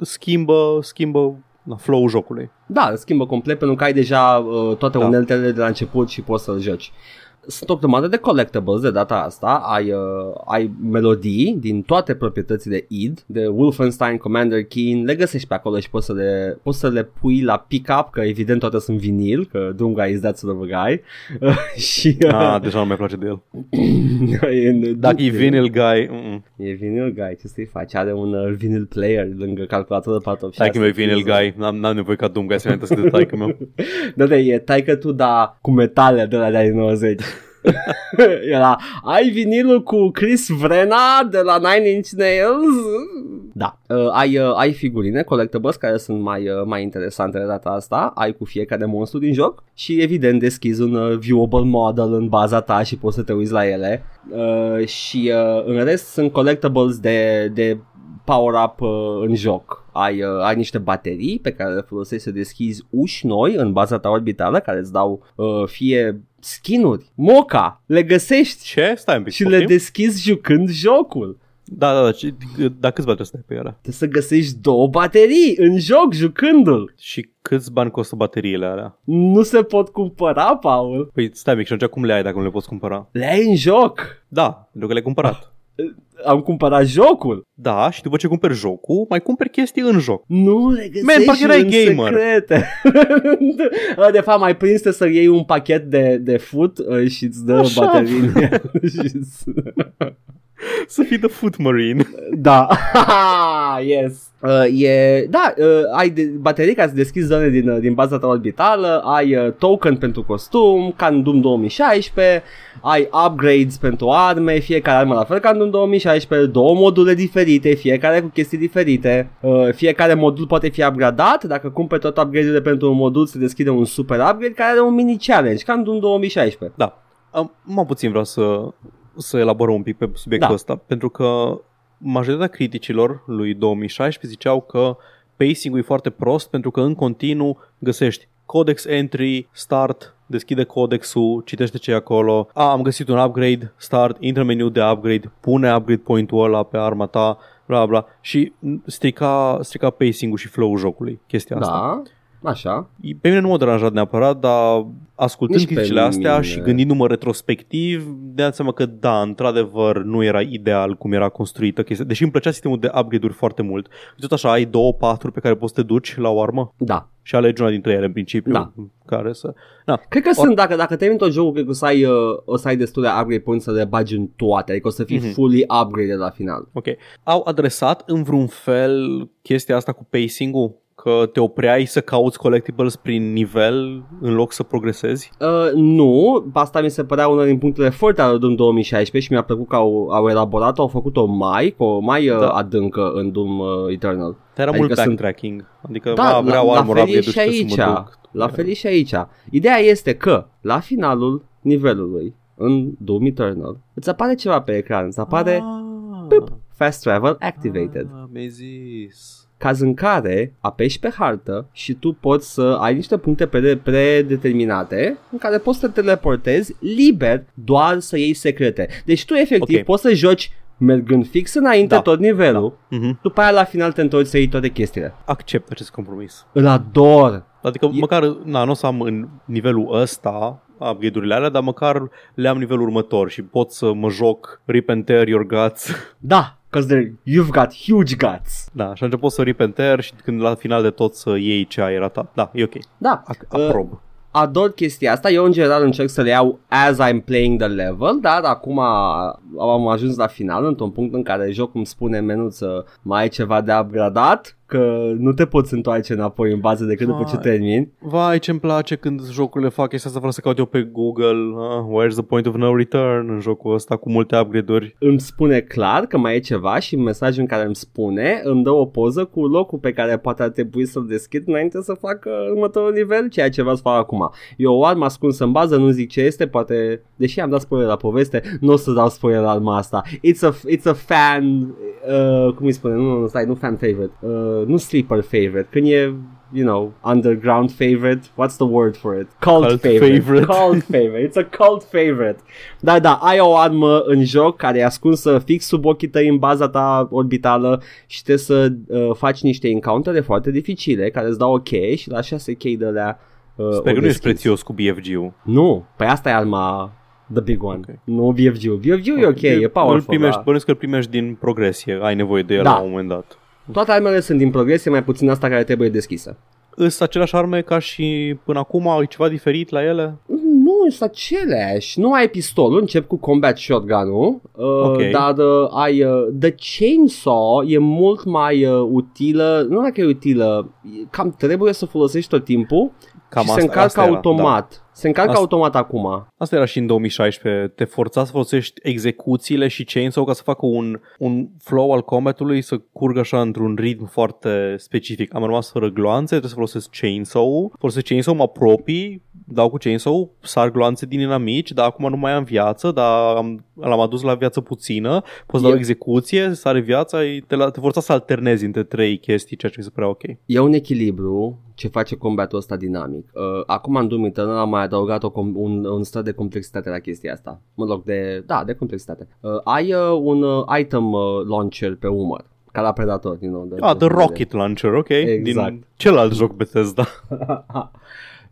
E, schimbă, schimbă la flow-ul jocului. Da, îl schimbă complet pentru că ai deja uh, toate Da. uneltele de la început și poți să-l joci. Sunt o grămadă de collectibles de data asta, ai, uh, ai melodii din toate proprietățile id, de Wolfenstein, Commander Keen, le găsești pe acolo și poți să le, poți să le pui la pick-up, că evident toate sunt vinil, că Dunga is that sort of a guy. și uh, Ah, deja nu mai place de el. e, Dacă e vinyl guy, mm-mm. E vinil guy, ce să-i faci? Are un uh, vinil player lângă calculatorul 486. Taică meu e vinyl guy, n-am, n-am nevoie ca Doom guy să mi de taică meu. Da, da, e taică tu, da, cu metale de la de anii 90. Era, ai vinilul cu Chris Vrena de la Nine Inch Nails? Da, uh, ai, uh, ai figurine collectibles care sunt mai, uh, mai interesante de data asta, ai cu fiecare monstru din joc și evident deschizi un uh, viewable model în baza ta și poți să te uiți la ele. Uh, și uh, în rest sunt collectibles de, de power-up uh, în joc. Ai, uh, ai niște baterii pe care le folosești să deschizi uși noi în baza ta orbitală care îți dau uh, fie skinuri, moca, le găsești Ce? Stai un pic. și le poftim? deschizi jucând jocul. Da, da, da. ce- Da, câți bani trebuie să dai pe ele? Trebuie să găsești două baterii în joc jucându-l. Și câți bani costă bateriile alea? Nu se pot cumpăra, Paul. Păi stai mic, și atunci cum le ai dacă nu le poți cumpăra? Le ai în joc. Da, pentru că le-ai cumpărat. Am cumpărat jocul. Da, și după ce cumperi jocul, mai cumperi chestii în joc. Nu le găsești Man, parcă erai în gamer. secrete. de fapt, mai prins te să iei un pachet de, de food uh, și îți dă Așa. baterii în el. Și s- Să fii de foot marine. da, yes. Uh, e, da, uh, ai de, baterii ca să deschizi zone din, uh, din baza ta orbitală, ai uh, token pentru costum, ca în Doom 2016, ai upgrades pentru arme, fiecare armă la fel ca în Doom 2016, două module diferite, fiecare cu chestii diferite, uh, fiecare modul poate fi upgradat, dacă cumperi tot upgrade-urile pentru un modul se deschide un super upgrade care are un mini challenge, ca în Doom 2016. Da. Am, mai puțin vreau să, să elaborăm un pic pe subiectul Da. ăsta, pentru că majoritatea criticilor lui 2016 ziceau că pacing-ul e foarte prost pentru că în continuu găsești codex entry, start, deschide codexul, citește ce e acolo, a, am găsit un upgrade, start, intră în meniu de upgrade, pune upgrade point-ul ăla pe arma ta, bla bla, și strica, strica pacing-ul și flow-ul jocului, chestia asta. Da, așa. Pe mine nu m-a deranjat neapărat, dar ascultând Nici pe criticile astea mine. și gândindu-mă retrospectiv, de seama că da, într-adevăr nu era ideal cum era construită chestia. Deși îmi plăcea sistemul de upgrade-uri foarte mult. Tot așa, ai două paturi pe care poți să te duci la o armă Da. și alegi una dintre ele în principiu. Da. Care să... Da. Cred că Or... sunt, dacă, dacă termin tot jocul, cred că o să ai, uh, o să ai destule upgrade points să le bagi în toate, adică o să fii Mhm. mm-hmm. fully upgraded la final. Ok. Au adresat în vreun fel chestia asta cu pacing-ul? Că te opreai să cauți collectibles prin nivel în loc să progresezi? Uh, nu, asta mi se părea una din punctele forte ale Doom 2016 și mi-a plăcut că au, au elaborat au făcut-o mai, cu o mai uh, Da. adâncă în Doom uh, Eternal. Dar era Adică mult sunt- backtracking. Adică Da, da, vreau la, la armor fel e upgrade-uri și și trebuie aici. să mă duc. La fel e și aici. Ideea este că la finalul nivelului în Doom Eternal îți apare ceva pe ecran, îți apare Ah. Pip. Fast Travel Activated. Ah, mi-ai zis. Caz în care apeși pe hartă și tu poți să ai niște puncte pre- predeterminate în care poți să te teleportezi liber doar să iei secrete. Deci tu efectiv Ok. poți să joci mergând fix înainte Da. tot nivelul, Mhm. după aia la final te întorci să iei toate chestiile. Accept acest compromis. Îl ador. Adică E- măcar, na, nu o să am în nivelul ăsta upgrade-urile alea, dar măcar le am nivelul următor și pot să mă joc rip and tear your guts. Da, because you've got huge guts. da, și atunci pot să rip and tear și când la final de tot să iei ce ai ratat. Da, e ok. Da, Ac- uh, aprob. ador chestia asta. Eu în general încerc să le iau as I'm playing the level, dar acum am ajuns la final, într-un punct în care jocul îmi spune menuță mai ai ceva de upgradat, că nu te poți întoarce înapoi în bază decât după ce Vai. termini. Vai, ce-mi place când jocurile fac chestia asta fără să caut eu pe Google. Ah, where's the point of no return în jocul ăsta cu multe upgrade-uri. Îmi spune clar că mai e ceva și în mesajul în care îmi spune îmi dă o poză cu locul pe care poate ar trebui să-l deschid înainte să facă următorul nivel, ceea ce vreau să fac acum. E o armă ascunsă în bază, nu zic ce este, poate, deși am dat spoiler la poveste, nu o să dau spoiler la arma asta. It's a, it's a fan, uh, cum îi spune, nu, nu, stai, nu fan favorite, uh, nu sleeper favorite, când e you know, underground favorite. What's the word for it? Cult, Cult favorite. favorite. Cult favorite. It's a cult favorite. Da, da, ai o armă în joc care e ascunsă fix sub ochii tăi în baza ta orbitală și trebuie să uh, faci niște encountere foarte dificile care îți dau o cheie și la 6 chei de alea uh, Sper o că nu ești deschizi. prețios cu BFG-ul. Nu, păi asta e arma The big one. Ok. Nu VFG-ul. VFG-ul e ok, e Îl powerful. primești, da. bănuiesc că îl primești din progresie. Ai nevoie de el Da. la un moment dat. Toate armele sunt din progresie, mai puțin asta care trebuie deschisă. Îs aceleași arme ca și până acum? Ai ceva diferit la ele? Nu, sunt aceleași. Nu ai pistolul, încep cu combat shotgun-ul, uh, Ok. dar uh, ai uh, the chainsaw e mult mai uh, utilă, nu dacă e utilă, e- cam trebuie să folosești tot timpul Cam și asta, se încarcă asta era, automat. Da. Se încarcă Asta- automat acum. Asta era și în 2016. Te forța să folosești execuțiile și chainsaw ca să facă un, un flow al combatului să curgă așa într-un ritm foarte specific. Am rămas fără gloanțe, trebuie să folosesc chainsaw-ul. Folosesc chainsaw, mă apropii, dau cu chainsaw, sar gloanțe din inamici, dar acum nu mai am viață, dar am, l-am adus la viață puțină, poți dau E- execuție, sare viața, e- te, la, te forța să alternezi între trei chestii, ceea ce mi se părea ok. E un echilibru ce face combatul ăsta dinamic. Uh, acum în Doom Eternal am mai adăugat o com- un, un strat de complexitate la chestia asta. Mă loc de, da, de complexitate. Uh, ai uh, un uh, item uh, launcher pe umăr. Ca la Predator, you know, de, Ah, The de- Rocket Launcher, ok, Exact. din celălalt joc Bethesda.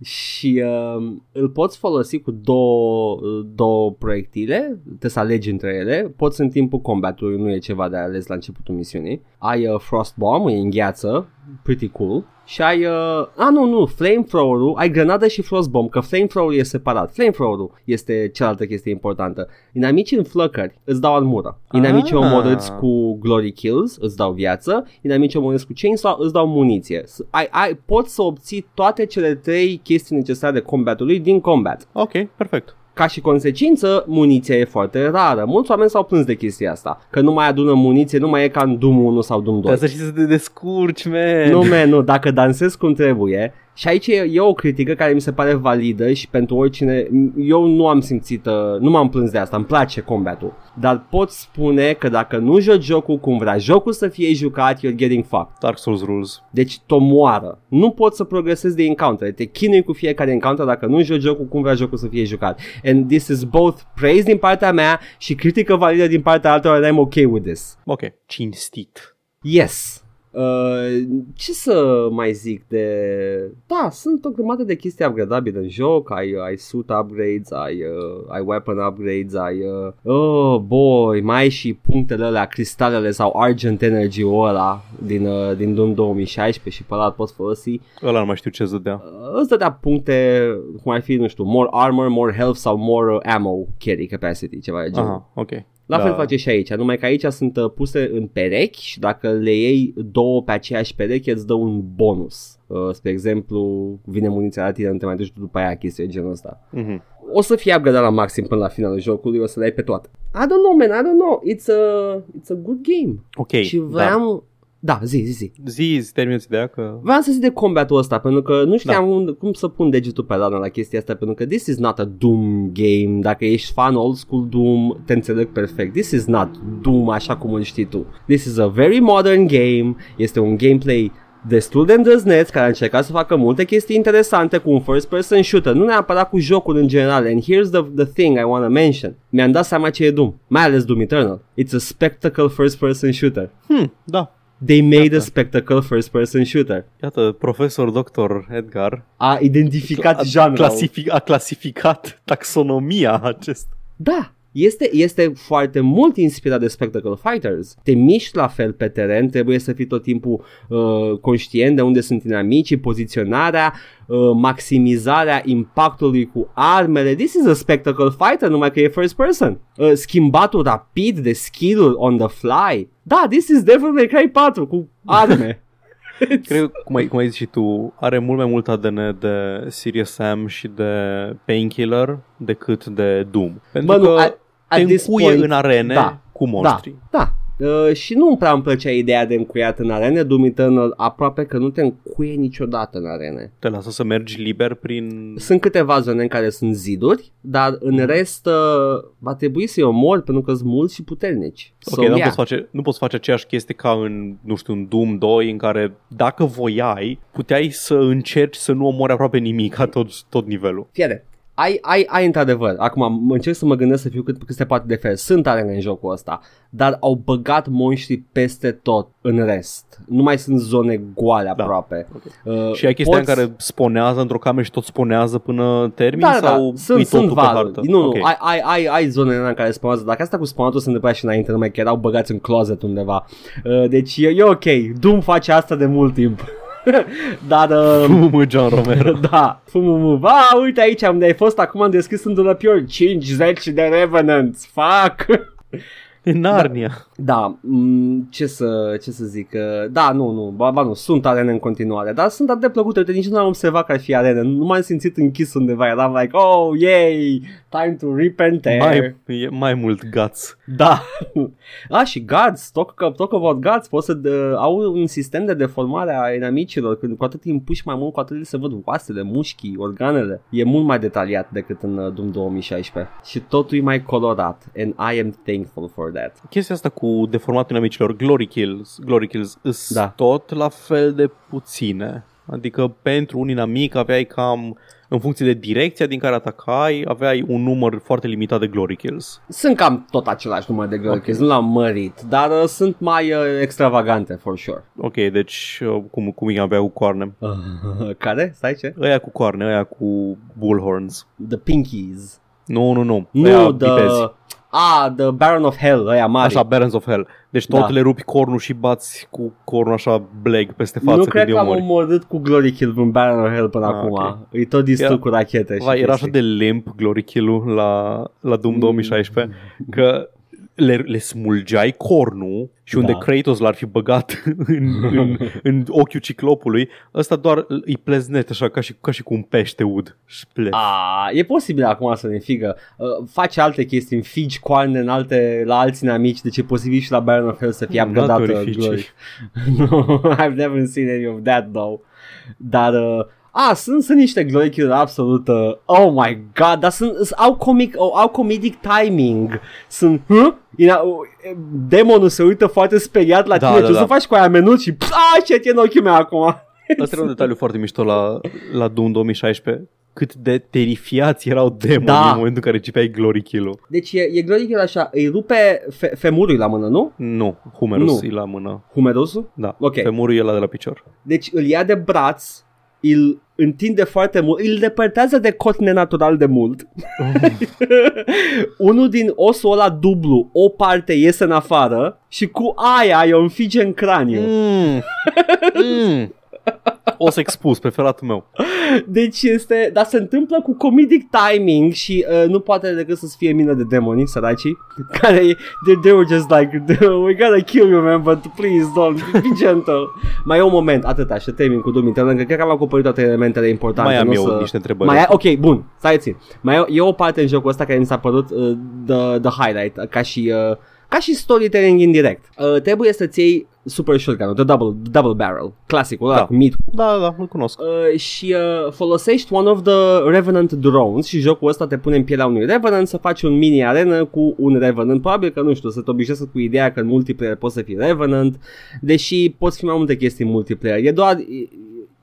și uh, îl poți folosi cu două, uh, două proiectile, te să alegi între ele, poți în timpul combatului, nu e ceva de ales la începutul misiunii. Ai uh, Frost Bomb, e în gheață, pretty cool. Și ai, uh, a nu, nu, Flamethrower-ul, ai grenadă și Frost Bomb, că Flamethrower-ul e separat. Flamethrower-ul este cealaltă chestie importantă. Inamicii în flăcări îți dau armură. Inamicii Ah. omorâți cu Glory Kills îți dau viață, inamicii omorâți cu Chainsaw îți dau muniție. S- Ai, ai, poți să obții toate cele trei chestii necesare combatului din combat. Ok, perfect. Ca și consecință, muniția e foarte rară. Mulți oameni s-au plâns de chestia asta, că nu mai adună muniție, nu mai e ca în Doom 1 sau Doom 2. Trebuie să știi să te descurci, man. Nu, man, nu, dacă dansezi cum trebuie și aici e, e o critică care mi se pare validă și pentru oricine, eu nu am simțit, uh, nu m-am plâns de asta, îmi place combatul, dar pot spune că dacă nu joci jocul cum vrea jocul să fie jucat, you're getting fucked. Dark Souls Rules. Deci tomoară. Nu poți să progresezi de encounter. Te chinui cu fiecare encounter dacă nu joci jocul cum vrea jocul să fie jucat. And this is both praise din partea mea și critică validă din partea altora and I'm okay with this. Ok, cinstit. Yes. Uh, ce să mai zic de... Da, sunt o grămadă de chestii upgradabile în joc, ai, ai suit upgrades, ai, uh, ai weapon upgrades, ai... Uh, oh, boy, mai ai și punctele alea, cristalele sau Argent Energy-ul ăla din, uh, din Doom 2016 și pe ăla îl poți folosi. Ăla nu mai știu ce să dea. Uh, îți dădea puncte, cum ar fi, nu știu, more armor, more health sau more uh, ammo carry capacity, ceva de genul. Aha, ok. La Da. fel face și aici, numai că aici sunt uh, puse în perechi și dacă le iei două pe aceeași pereche îți dă un bonus. Uh, spre exemplu, vine muniția la tine, nu te mai duci după aia chestii de genul ăsta. Mhm. O să fie upgradat la maxim până la finalul jocului, o să le ai pe toate. I don't know, man, I don't know. It's a, it's a good game. Ok, și vreau... Da, zi, zi, zi. da. Zi, zi, terminați ideea că... Vreau să zic de combatul ăsta, pentru că nu știam Da. unde, cum să pun degetul pe rană la chestia asta, pentru că this is not a Doom game. Dacă ești fan old school Doom, te înțeleg perfect. This is not Doom așa cum îl știi tu. This is a very modern game. Este un gameplay destul de îndrăzneț care a încercat să facă multe chestii interesante cu un first person shooter, nu neapărat cu jocul în general. And here's the, the thing I want to mention. Mi-am dat seama ce e Doom, mai ales Doom Eternal. It's a spectacle first person shooter. Hmm, da. They made Iată. a spectacle first person shooter. Iată, profesor doctor Edgar A identificat a, janrul. clasific, a clasificat taxonomia acest. Da, este, este foarte mult inspirat de Spectacle Fighters. Te miști la fel pe teren, trebuie să fii tot timpul uh, conștient de unde sunt inamicii, poziționarea, uh, maximizarea impactului cu armele. This is a Spectacle Fighter, numai că e first person. Uh, schimbatul rapid de skill on the fly. Da, this is Devil May Cry 4 cu arme. Cred că, cum ai, cum ai zis și tu, are mult mai mult ADN de Serious Sam și de Painkiller decât de Doom. Pentru Bă, nu, că at- at te this încuie point- în arene da, cu monștri. Da, Uh, și nu prea îmi plăcea ideea de încuiat în arene, Doom Eternal aproape că nu te încuie niciodată în arene. Te lasă să mergi liber prin... Sunt câteva zone în care sunt ziduri, dar în rest uh, va trebui să-i omori pentru că sunt mulți și puternici. Ok, So, dar nu, yeah. poți face, nu poți face aceeași chestie ca în, nu știu, în Doom 2, în care dacă voiai, puteai să încerci să nu omori aproape nimic ca tot, tot nivelul. Fiere, ai, ai, ai într-adevăr, acum mă încerc să mă gândesc să fiu cât, cât se poate de fel, sunt arene în jocul ăsta, dar au băgat monștri peste tot în rest. Nu mai sunt zone goale Da. aproape. Okay. Uh, Și ai chestia poți- în care sponează într-o cameră și tot sponează până termin Da, da, sau da. Sunt, e sunt totul pe valuri. hartă? Nu, nu, Ok. ai, ai, ai, ai zone în care spawnează. Dacă asta cu spawnatul se întâmpla și înainte, numai că erau băgați în closet undeva. Uh, deci e, e ok. Doom face asta de mult timp. Dar... Uh, Mă, John Romero. da, fumumu. Va, uite aici unde ai fost, acum am deschis un dulăpior 50 de Revenants. Fuck! E Narnia. Da, m- ce să, ce să zic, uh, da, nu, nu, ba, ba nu, sunt arene în continuare, dar sunt atât de plăcute, uite, nici nu am observat că ar fi arene, nu m-am simțit închis undeva, eram like, oh, yay, time to repent Mai, e mai mult guts. Da. ah, și guards, talk, talk about guards, pot să uh, au un sistem de deformare a inamicilor, când cu atât îi împuși mai mult, cu atât se văd oasele, mușchii, organele. E mult mai detaliat decât în uh, Doom 2016 și totul e mai colorat and I am thankful for that. Chestia asta cu deformatul inamicilor, glory kills, glory kills, îs Da. tot la fel de puține. Adică pentru un inamic aveai cam, în funcție de direcția din care atacai, aveai un număr foarte limitat de glory kills. Sunt cam tot același număr de glory Ok. kills, nu l-am mărit, dar uh, sunt mai uh, extravagante, for sure. Ok, deci uh, cum, cum e avea cu coarne? Care? Stai ce? Ăia cu coarne, ăia cu bullhorns. The Pinkies. Nu, nu, nu. Nu, Ăia the... bipezi. Ah, The Baron of Hell, ăia mari. Așa, Barons of Hell. Deci tot Da. le rupi cornul și bați cu cornul așa bleg peste față nu când cred îi că am omori. omorât cu Glory Kill în Baron of Hell până Ah, acum. ok. E tot distrug Era- cu rachete și Vai, era așa chestii. de limp Glory Kill-ul la, la Doom 2016 că le, le smulgeai cornul și unde Da. Kratos l-ar fi băgat în, în, în ochiul ciclopului, ăsta doar îi pleznet așa ca și, ca și cu un pește ud. Șplef. A, e posibil acum să ne figă. Uh, faci alte chestii, înfigi coarne în alte, la alți inamici, deci e posibil și la Baron of Hell să fie Not upgradat very Glory. fishy. no, I've never seen any of that though. Dar uh, a, sunt, sunt niște glory kill absolut uh, Oh my god Dar sunt, sunt au, comic, au, au comedic timing Sunt huh? Ina, uh, Demonul se uită foarte speriat la Da, tine da, Ce o da. să faci cu aia menut și A, ce e în ochii mei acum Asta era un detaliu foarte mișto la, la Doom 2016 cât de terifiați erau demonii Da. în momentul în care cipeai Glory Kill-ul. Deci e, e glory kill așa Îi rupe fe, femurul la mână, nu? Nu, Humerus Nu. e la mână. Humerusul? Da, Ok. femurul e la de la picior. Deci îl ia de braț îl întinde foarte mult, îl depărtează de cot nenatural de mult. Unul din osul ăla dublu, o parte iese în afară și cu aia îi o înfige în craniu. Mm. Mm. O să expus, preferatul meu. Deci este, dar se întâmplă cu comedic timing și uh, nu poate decât să fie mină de demoni, săracii, care they, they were just like, we gotta kill you man, but please don't, be gentle. Mai e un moment, atâta, și termin cu Doom Eternal, că cred că am acoperit toate elementele importante. Mai am nu o eu să... niște întrebări. Mai ai, ok, bun, stai țin. Mai e, e o parte în jocul ăsta care mi s-a părut uh, the, the highlight, uh, ca și, uh, ca și storytelling indirect. Uh, trebuie să-ți iei Super Shotgun, the double, double barrel, clasicul ăla Da. cu mit Da, da, da, îl cunosc. Uh, și uh, folosești one of the Revenant drones și jocul ăsta te pune în pielea unui Revenant să faci un mini arenă cu un Revenant. Probabil că, nu știu, să te obișnuiesc cu ideea că în multiplayer poți să fii Revenant, deși poți fi mai multe chestii în multiplayer. E doar...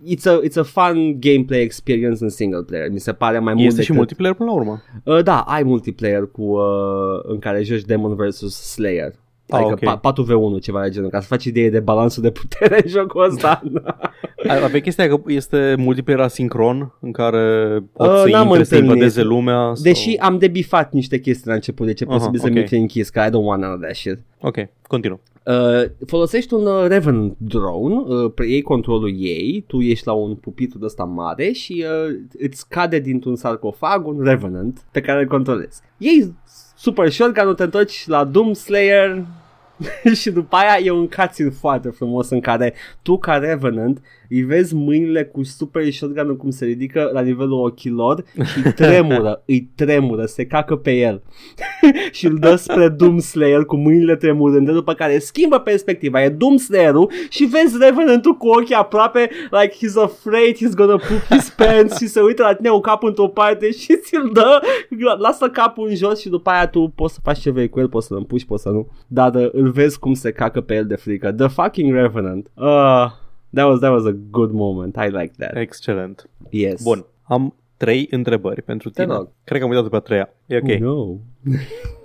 It's a, it's a fun gameplay experience în single player. Mi se pare mai mult Este și decât... multiplayer până la urmă. Uh, da, ai multiplayer cu uh, în care joci Demon vs. Slayer. Ah, Adică ok. pa- 4v1 ceva de genul, ca să faci idee de balansul de putere în jocul ăsta. A- Avea chestia că este multiplayer asincron în care poți Uh, să n-am intre, să întâlnit. invadeze lumea. Deși sau... am debifat niște chestii la început, deci e Aha, posibil să ok. mi fie închis, că I don't want none of that shit. Ok, continuă. Uh, folosești un uh, Revenant drone, uh, preiei controlul ei, tu ești la un pupitru de ăsta mare și uh, îți cade dintr-un sarcofag un Revenant pe care îl controlezi. Ei super shotgun te întorci la Doom Slayer și după aia e un cutscene foarte frumos în care tu ca Revenant îi vezi mâinile cu super shotgun cum se ridică la nivelul ochilor și îi tremură, îi tremură, se cacă pe el și îl dă spre Doom Slayer cu mâinile tremurânde, după care schimbă perspectiva, e Doom Slayer-ul și vezi Revenant-ul cu ochii aproape like he's afraid he's gonna poop his pants și se uită la tine cu capul într-o parte și ți-l dă, lasă capul în jos și după aia tu poți să faci ce vrei cu el, poți să-l împuși, poți să nu, dar uh, îl vezi cum se cacă pe el de frică. The fucking Revenant. Uh, that was, that was a good moment. I like that. Excelent. Yes. Bun, am trei întrebări pentru Te tine. rog. Cred că am uitat pe a treia. E ok, Oh, no.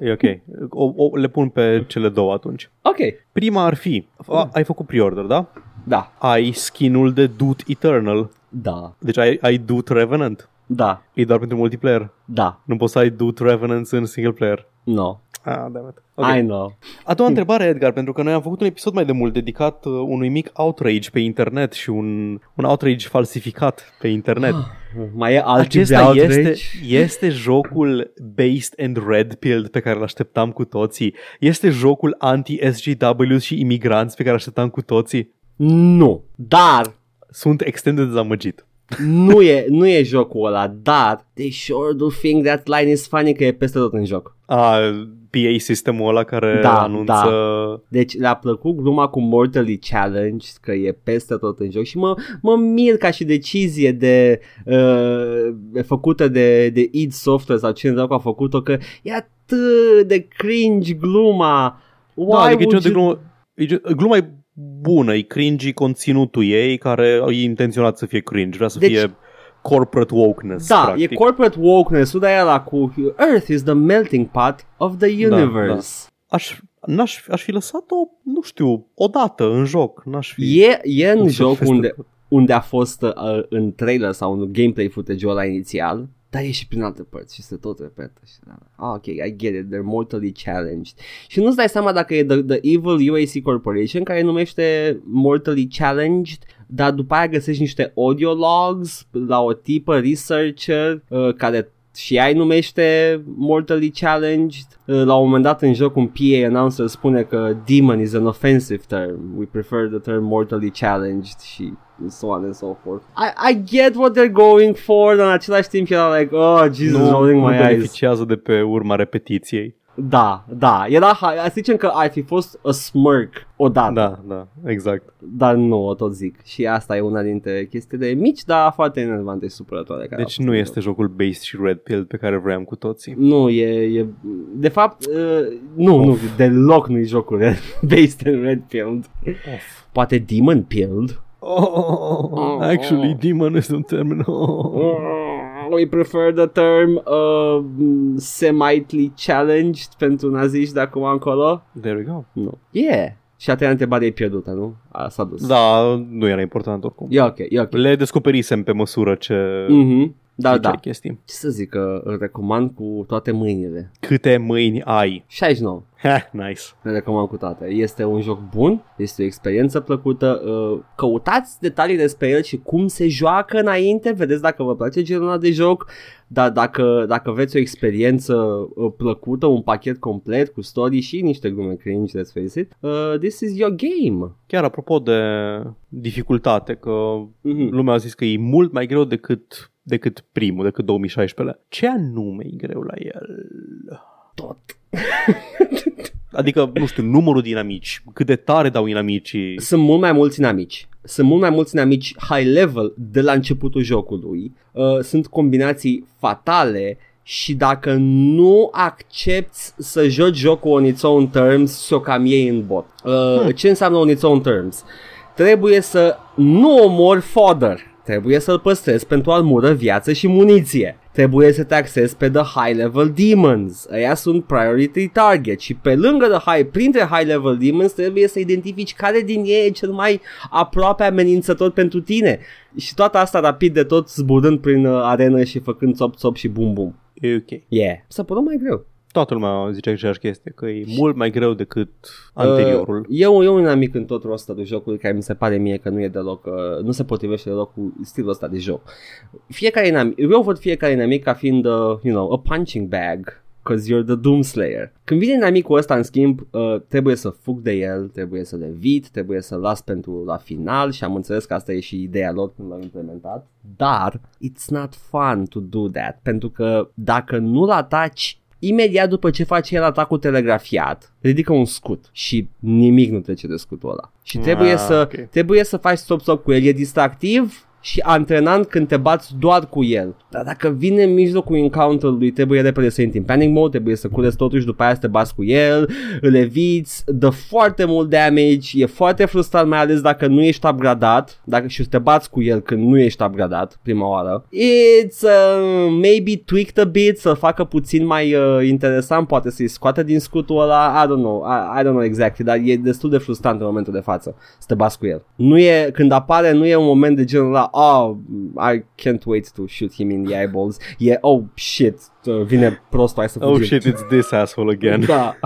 e ok. O, o, le pun pe cele două atunci. Ok. Prima ar fi, a, ai făcut pre-order, da? Da. Ai skinul de Doot Eternal. Da. Deci ai, ai Doot Revenant. Da. E doar pentru multiplayer. Da. Nu poți să ai Doot Revenant în single player. No. Ah, damn it. Okay. I know. A doua întrebare, Edgar, pentru că noi am făcut un episod mai de mult dedicat uh, unui mic outrage pe internet și un, un outrage falsificat pe internet. Ah, mai e alt Acesta este, este jocul based and red pilled pe care îl așteptam cu toții. Este jocul anti-SGW și imigranți pe care îl așteptam cu toții. Nu, dar sunt extrem de dezamăgit nu, e, nu e jocul ăla, dar they sure do think that line is funny că e peste tot în joc. A, PA sistemul ăla care da, anunță... Da. Deci le-a plăcut gluma cu Mortally Challenge, că e peste tot în joc și mă, mă mir ca și decizie de uh, făcută de, de id Software sau cine a făcut-o, că e atât de cringe gluma. Why da, adică would you... de glumă, gluma e bună, e cringy conținutul ei care e intenționat să fie cringe, vrea să deci, fie corporate wokeness. Da, practic. e corporate wokeness-ul de aia cu Earth is the melting pot of the universe. Da, da. Aș, n-aș, aș fi lăsat-o, nu știu, odată în joc. N-aș fi e, e în joc unde, unde a fost uh, în trailer sau în gameplay footage-ul ăla inițial dar e și prin alte părți și se tot repetă. Și, ah, ok, I get it, they're mortally challenged. Și nu-ți dai seama dacă e the, the Evil UAC Corporation care numește mortally challenged, dar după aia găsești niște audio logs la o tipă researcher uh, care și ea numește Mortally Challenged. Uh, la un moment dat în joc un PA announcer spune că Demon is an offensive term. We prefer the term Mortally Challenged și so on and so forth. I, I get what they're going for, dar în același timp era like, oh, Jesus, nu, rolling my nu eyes. beneficiază de pe urma repetiției. Da, da, era, să zicem că ar fi fost a smirk odată. Da, da, exact. Dar nu, o tot zic. Și asta e una dintre chestiile mici, dar foarte enervante și supărătoare. Care deci nu este jocul based și red pill pe care vreau cu toții. Nu, e, e de fapt, uh, nu, of. nu, deloc nu e jocul based and red pilled. Of. Poate demon pilled. Oh, actually, demon este un termen. Oh. We prefer the term uh, semi challenged pentru naziști de acum încolo. There we go. No. Yeah. Și a treia întrebare e pierdută, nu? A, s-a dus. Da, nu era important oricum. E ok, e ok. Le descoperisem pe măsură ce... Mm-hmm. Da, da. Chestii. Ce să zic, că îl recomand cu toate mâinile. Câte mâini ai? 69. Ha, nice. Le recomand cu toate. Este un joc bun, este o experiență plăcută. Uh, căutați detalii despre el și cum se joacă înainte, vedeți dacă vă place genul de joc. Dar dacă, dacă veți o experiență uh, plăcută, un pachet complet cu story și niște glume cringe, let's face it, uh, this is your game. Chiar apropo de dificultate, că mm-hmm. lumea a zis că e mult mai greu decât decât primul, decât 2016 Ce anume e greu la el? Tot. adică, nu știu, numărul dinamici, cât de tare dau inamicii. Sunt mult mai mulți inamici. Sunt mult mai mulți inamici high level de la începutul jocului. Uh, sunt combinații fatale și dacă nu accepti să joci jocul on its own terms, și o cam iei în bot. Uh, hmm. Ce înseamnă on its own terms? Trebuie să nu omori fodder Trebuie să-l păstrezi pentru armură, viață și muniție. Trebuie să te accesi pe the high level demons. Aia sunt priority target și pe lângă the high, printre high level demons trebuie să identifici care din ei e cel mai aproape amenințător pentru tine. Și toată asta rapid de tot zburând prin uh, arenă și făcând țop-țop și bum-bum. E ok. Yeah. S-a părut mai greu toată lumea zice aceeași chestie, că e mult mai greu decât anteriorul. Uh, eu, eu un amic în tot rostul de jocului care mi se pare mie că nu e deloc, uh, nu se potrivește deloc cu stilul ăsta de joc. Fiecare inamic, eu văd fiecare inamic ca fiind, uh, you know, a punching bag Cause you're the Doomslayer. Când vine inamicul ăsta, în schimb, uh, trebuie să fug de el, trebuie să le vit, trebuie să las pentru la final și am înțeles că asta e și ideea lor când l-au implementat. Dar, it's not fun to do that, pentru că dacă nu-l ataci imediat după ce face el atacul telegrafiat, ridică un scut și nimic nu trece de scutul ăla. Și trebuie, ah, să, okay. trebuie să faci stop-stop cu el. E distractiv, și antrenant când te bați doar cu el. Dar dacă vine în mijlocul encounter-ului, trebuie repede să intri în panic mode, trebuie să cureți totuși după aia să te bați cu el, îl eviți, dă foarte mult damage, e foarte frustrant mai ales dacă nu ești upgradat, dacă și te bați cu el când nu ești upgradat prima oară. It's uh, maybe tweaked a bit să facă puțin mai uh, interesant, poate să-i scoată din scutul ăla, I don't know, I, I don't know exactly, dar e destul de frustrant în momentul de față să te bați cu el. Nu e, când apare, nu e un moment de genul ăla, oh, I can't wait to shoot him in the eyeballs. E, oh shit, uh, vine prostul, hai să fugim. Oh shit, it's this asshole again. Da,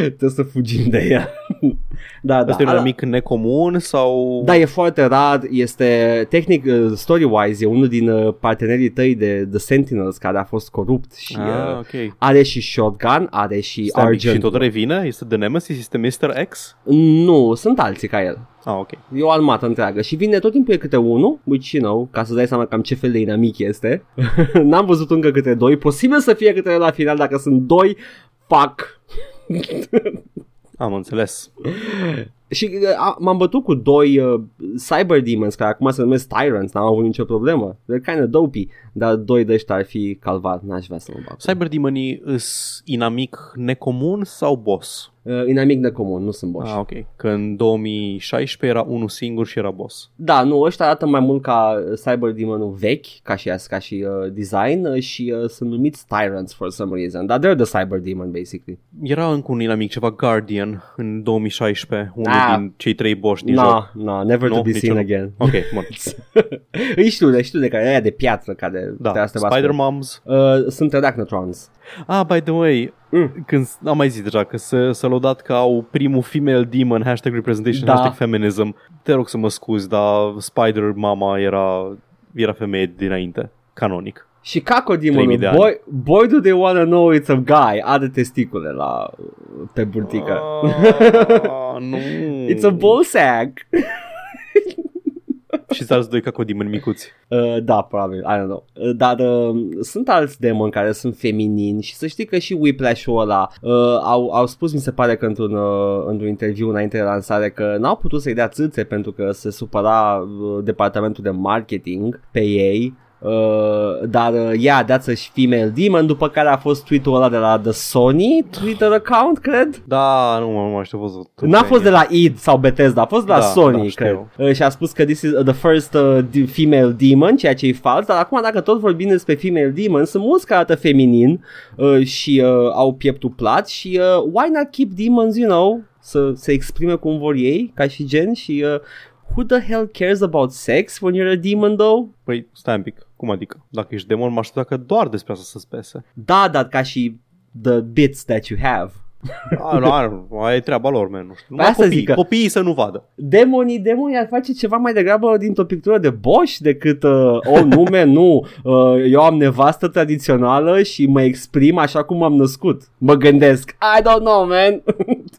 trebuie să fugim de el. da, da. Asta e un ala- amic necomun sau... Da, e foarte rar, este tehnic, uh, story-wise, e unul din uh, partenerii tăi de The Sentinels care a fost corupt și Ah, uh, ok. are și shotgun, are și Stai, un pic, Argent. și tot revine? Este The Nemesis? Este Mr. X? Nu, sunt alții ca el. Ah, ok. E o armată întreagă și vine tot timpul e câte unul, which you know, ca să dai seama cam ce fel de inamic este. N-am văzut încă câte doi, posibil să fie câte la final dacă sunt doi, fuck. Am înțeles. Și uh, a, m-am bătut cu doi uh, Cyber Demons care acum se numesc Tyrants, n-am avut nicio problemă. They're kind of dopey, dar doi de ăștia ar fi calvar, n-aș vrea să mă bag. Cyber Demon îs inamic necomun sau boss? Uh, inamic de comun, nu sunt boși. Ah, ok. Că în 2016 era unul singur și era boss. Da, nu, ăștia arată mai mult ca Cyber Demonul vechi, ca și, ca și uh, design uh, și uh, sunt numiți Tyrants for some reason, dar they're the Cyber Demon basically. Era încă un inamic, ceva Guardian, în 2016, unul Ah. din cei trei boși din joc. Na, na, never Nu, to be nici seen nu. again. Ok, bun. Îi știu, le știu de care aia de piatră care Da, trebuia să te bați Spider cu- Moms. Uh, sunt Arachnotrons. Ah, by the way, Mm. când am mai zis deja că să, să lăudat că au primul female demon, hashtag representation, Da. hashtag feminism. Te rog să mă scuzi, dar Spider Mama era, era femeie dinainte, canonic. Și Caco 3000 Demonul, de ani. boy, boy do they wanna know it's a guy, are testicule la, pe burtică. Ah, nu. It's a ball sack. Și alți doi cacodimeni micuți. Uh, da, probabil, I don't know. Uh, dar uh, sunt alți demoni care sunt feminini și să știi că și Whiplash-ul ăla uh, au, au spus, mi se pare că într-un, uh, într-un interviu înainte de lansare că n-au putut să-i dea țâțe pentru că se supăra uh, departamentul de marketing pe ei Uh, dar uh, yeah, that's a female demon După care a fost tweet-ul ăla de la The Sony Twitter account, cred Da, nu mă mai știu văzut. N-a fost de la id sau Bethesda, a fost de la Da, Sony, da, cred. știu. Uh, și a spus că this is uh, the first uh, de- female demon, ceea ce e fals, dar acum dacă tot vorbim despre female demon, sunt mulți care arată feminin uh, și uh, au pieptul plat și uh, why not keep demons, you know, să se exprime cum vor ei, ca și gen și uh, who the hell cares about sex when you're a demon though? Păi, stai un pic. Cum adică? Dacă ești demon, mă aștepta că doar despre asta să spese. Da, dar ca și the bits that you have. A, nu, a, nu, aia e treaba lor, man. Nu știu. Numai asta copiii, zic că- copiii să nu vadă. Demonii, demonii ar face ceva mai degrabă dintr-o pictură de Bosch decât uh, o nume, nu, uh, eu am nevastă tradițională și mă exprim așa cum am născut. Mă gândesc, I don't know, man.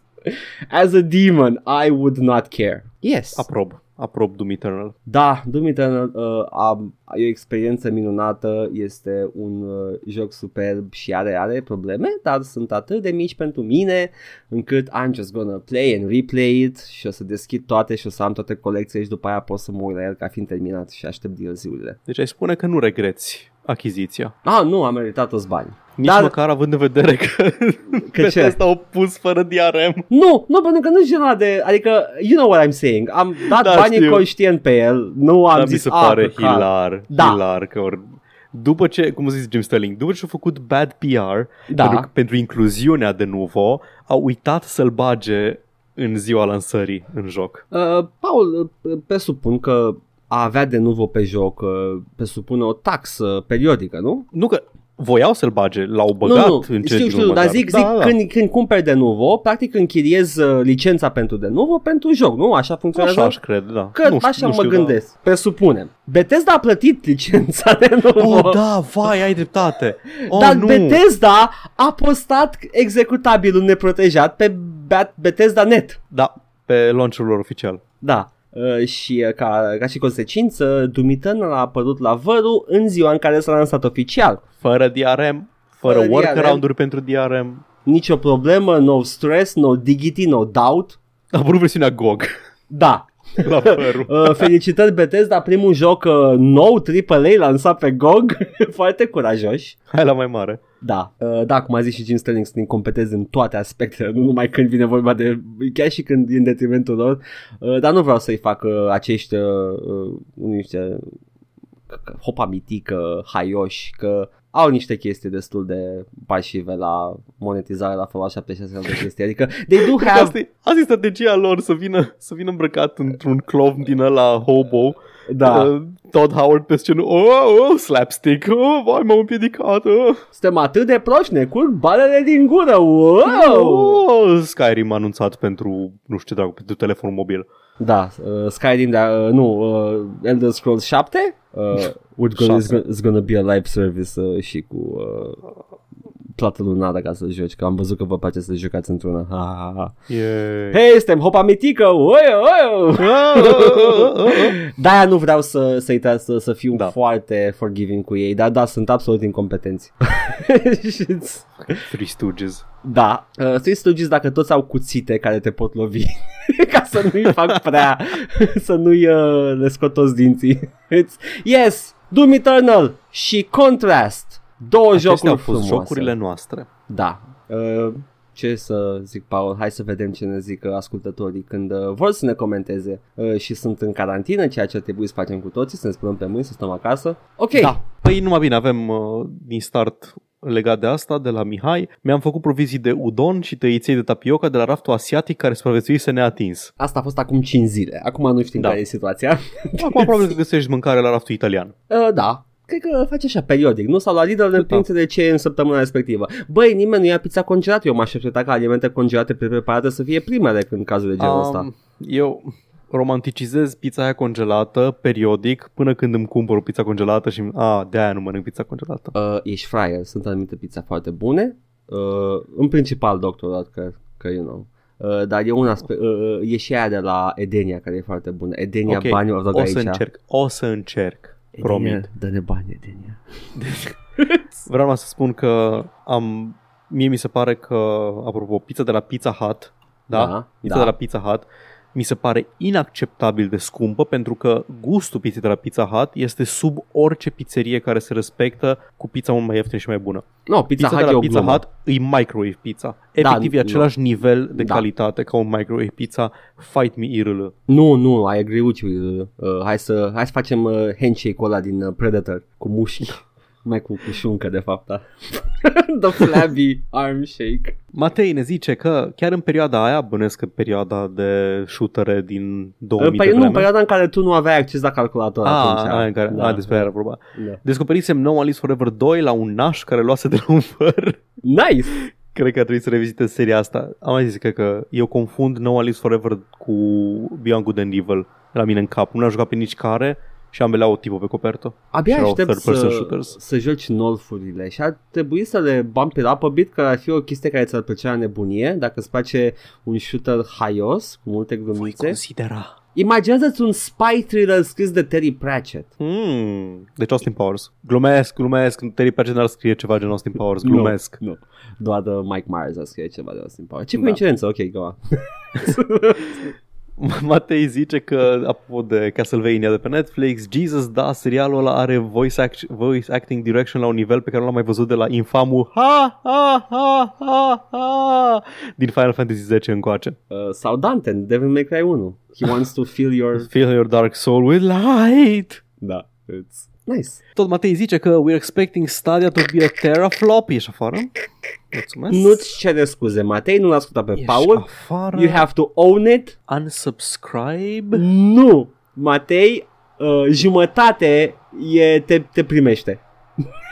As a demon, I would not care. Yes. Aprob. Aprob Doom Eternal. Da, Doom Eternal uh, a, e o experiență minunată, este un uh, joc superb și are, are probleme, dar sunt atât de mici pentru mine încât I'm just gonna play and replay it și o să deschid toate și o să am toate colecțiile și după aia pot să mă uit la el ca fiind terminat și aștept DLC-urile. Deci ai spune că nu regreți achiziția. Ah, nu, am meritat toți bani. Nici Dar- măcar având în vedere că, Că ce? asta au pus fără DRM. Nu, nu, pentru că nu genul ăla de, adică, you know what I'm saying, am dat Da, banii știu. conștient pe el, nu am Dar mi zis, se "Ah, pare căcat." hilar, Da. hilar că ori... După ce, cum zice Jim Sterling, după ce a făcut bad PR Da. pentru, pentru incluziunea de Nuvo, au uitat să-l bage în ziua lansării în joc. Uh, Paul, uh, presupun că a avea de nuvo pe joc uh, presupune o taxă periodică, nu? Nu că voiau să-l bage, l-au băgat nu, nu, în știu, ce știu, dar zic, zic când, când cumperi de nuvo, practic închiriezi uh, licența pentru de nuvo pentru joc, nu? Așa funcționează? Așa aș cred, da. Că nu știu, așa nu mă știu, gândesc, presupunem. Bethesda a plătit licența de nuvo. Da. Oh, da, vai, ai dreptate. Oh, dar nu. Bethesda a postat executabilul neprotejat pe Bat- Bethesda Net. Da, pe launch-ul lor oficial. Da. Uh, și uh, ca, ca și consecință, Doom Eternal a apărut la vărul în ziua în care s-a lansat oficial. Fără DRM, fără, Fără workaround-uri pentru DRM. Nicio problemă, no stress, no diggity, no doubt. A apărut versiunea GOG Da. la fărul. Uh, felicitări Bethesda, primul joc uh, nou AAA lansat pe GOG. Foarte curajoși. Hai la mai mare. Da, uh, da, cum a zis și Jim Sterling, sunt incompetezi în toate aspectele, nu numai când vine vorba de, chiar și când e în detrimentul lor, uh, dar nu vreau să-i fac uh, acești, uh, uh, niște hopa mitică, haioși, că au niște chestii destul de pasive la monetizare la Fallout 76 de chestii, adică they do have Asta e, asta e strategia lor, să vină, să vină îmbrăcat într-un clown din ăla hobo Da. Uh, Todd Howard pe scenă, oh, oh, slapstick, oh, vai, m-am împiedicat, oh. Suntem atât de proști, ne curg balele din gură. Wow! Oh, Skyrim a anunțat pentru, nu știu ce dragă, pentru telefonul mobil. Da, uh, Skyrim, de, uh, nu, uh, Elder Scrolls 7? Uh, we're gonna, Șase. it's, gonna, it's gonna be a live service uh, și cu uh, plată lunară ca să joci, că am văzut că vă place să jucați într-una. Ha, ha, ha. Yeah. Hei, suntem hopa mitică! Oi, oi! De-aia nu vreau să, să, să, să fiu da. Da. foarte forgiving cu ei, dar da, sunt absolut incompetenți. Și-ți- Three Stooges. da, uh, Three Stooges dacă toți au cuțite care te pot lovi ca să nu-i fac prea, să nu-i uh, le scot toți dinții. It's, yes, Doom Eternal și Contrast. Două Acestea jocuri au fost frumoase. jocurile noastre. Da. Uh, ce să zic, Paul? Hai să vedem ce ne zic uh, ascultătorii când uh, vor să ne comenteze uh, și sunt în carantină, ceea ce ar trebui să facem cu toții, să ne spunem pe mâini, să stăm acasă. Ok. Da. Păi numai bine, avem uh, din start legat de asta, de la Mihai. Mi-am făcut provizii de udon și tăiței de tapioca de la raftul asiatic care supraviețuise neatins. Asta a fost acum 5 zile. Acum nu știm Da. care e situația. Acum probabil că găsești mâncare la raftul italian. Uh, da. Cred că face așa periodic, nu? Sau la Lidl ne Da. de ce e în săptămâna respectivă. Băi, nimeni nu ia pizza congelată. Eu m-aș aștepta ca alimente congelate preparate să fie primele în cazul de genul ăsta. Um, eu romanticizez pizza aia congelată periodic până când îmi cumpăr o pizza congelată și a, de aia nu mănânc pizza congelată. Uh, ești fraier, sunt anumite pizza foarte bune. Uh, în principal Dr. Oetker, că you know. Uh, dar e una spe- uh, uh, e și aia de la Edenia care e foarte bună. Edenia Ok, bani o rog o aici. să încerc, o să încerc, promit. Edenia, dă-ne bani Edenia. Vreau numai să spun că am, mie mi se pare că, apropo, pizza de la Pizza Hut, da? Da, pizza da. de la Pizza Hut, mi se pare inacceptabil de scumpă pentru că gustul pizzei de la Pizza Hut este sub orice pizzerie care se respectă cu pizza mult mai ieftină și mai bună. No, Pizza, Pizza, Hut de e la o Pizza glumă. Hut e microwave pizza. Efectiv nu. e același nivel de Da. calitate ca un microwave pizza. Fight me IRL. Nu, nu, I agree with you. Uh, hai, să, hai să facem uh, handshake-ul ăla din uh, Predator cu mușchi. Mai cu, cu șuncă, de fapt, da. The flabby arm shake. Matei ne zice că chiar în perioada aia, bănesc că perioada de shootere din 2000 Păi de nu, în vreme, perioada în care tu nu aveai acces la calculator a, atunci. aia în care, da. a, despre aia era vorba. Da. Descoperisem No One Lives Forever 2 la un naș care luase de la un făr. Nice! Cred că ar trebui să revizitez seria asta. Am mai zis cred că eu confund No One Lives Forever cu Beyond Good and Evil la mine în cap. Nu am jucat pe nici care și ambele au tipul pe copertă. Abia Și erau aștept third-person să, shooters. să joci nolfurile și ar trebui să le bump it up a bit, că ar fi o chestie care ți-ar plăcea la nebunie, dacă îți place un shooter haios, cu multe Voi glumițe. considera. Imaginează-ți un spy thriller scris de Terry Pratchett. Hmm, deci Austin Powers. Glumesc, glumesc. Terry Pratchett n-ar scrie ceva gen Austin Powers. Glumesc. Nu. Doar de Mike Myers a scris ceva de Austin Powers. Ce Da. coincidență, ok, go on. Matei zice că, apropo de Castlevania de pe Netflix, Jesus, da, serialul ăla are voice, act- voice acting direction la un nivel pe care nu l-am mai văzut de la infamul ha, ha, ha, ha, ha, din Final Fantasy 10 încoace. Uh, sau Dante, în Devil May Cry 1. He wants to feel your... Fill your dark soul with light. da, it's nice. Tot Matei zice că we're expecting Stadia to be a teraflop. Ești afară? Mulțumesc. Nu-ți cere scuze, Matei, nu l-a ascultat pe Ești Paul. afară. You have to own it. Unsubscribe. Nu! Matei, uh, jumătate e, te, te primește.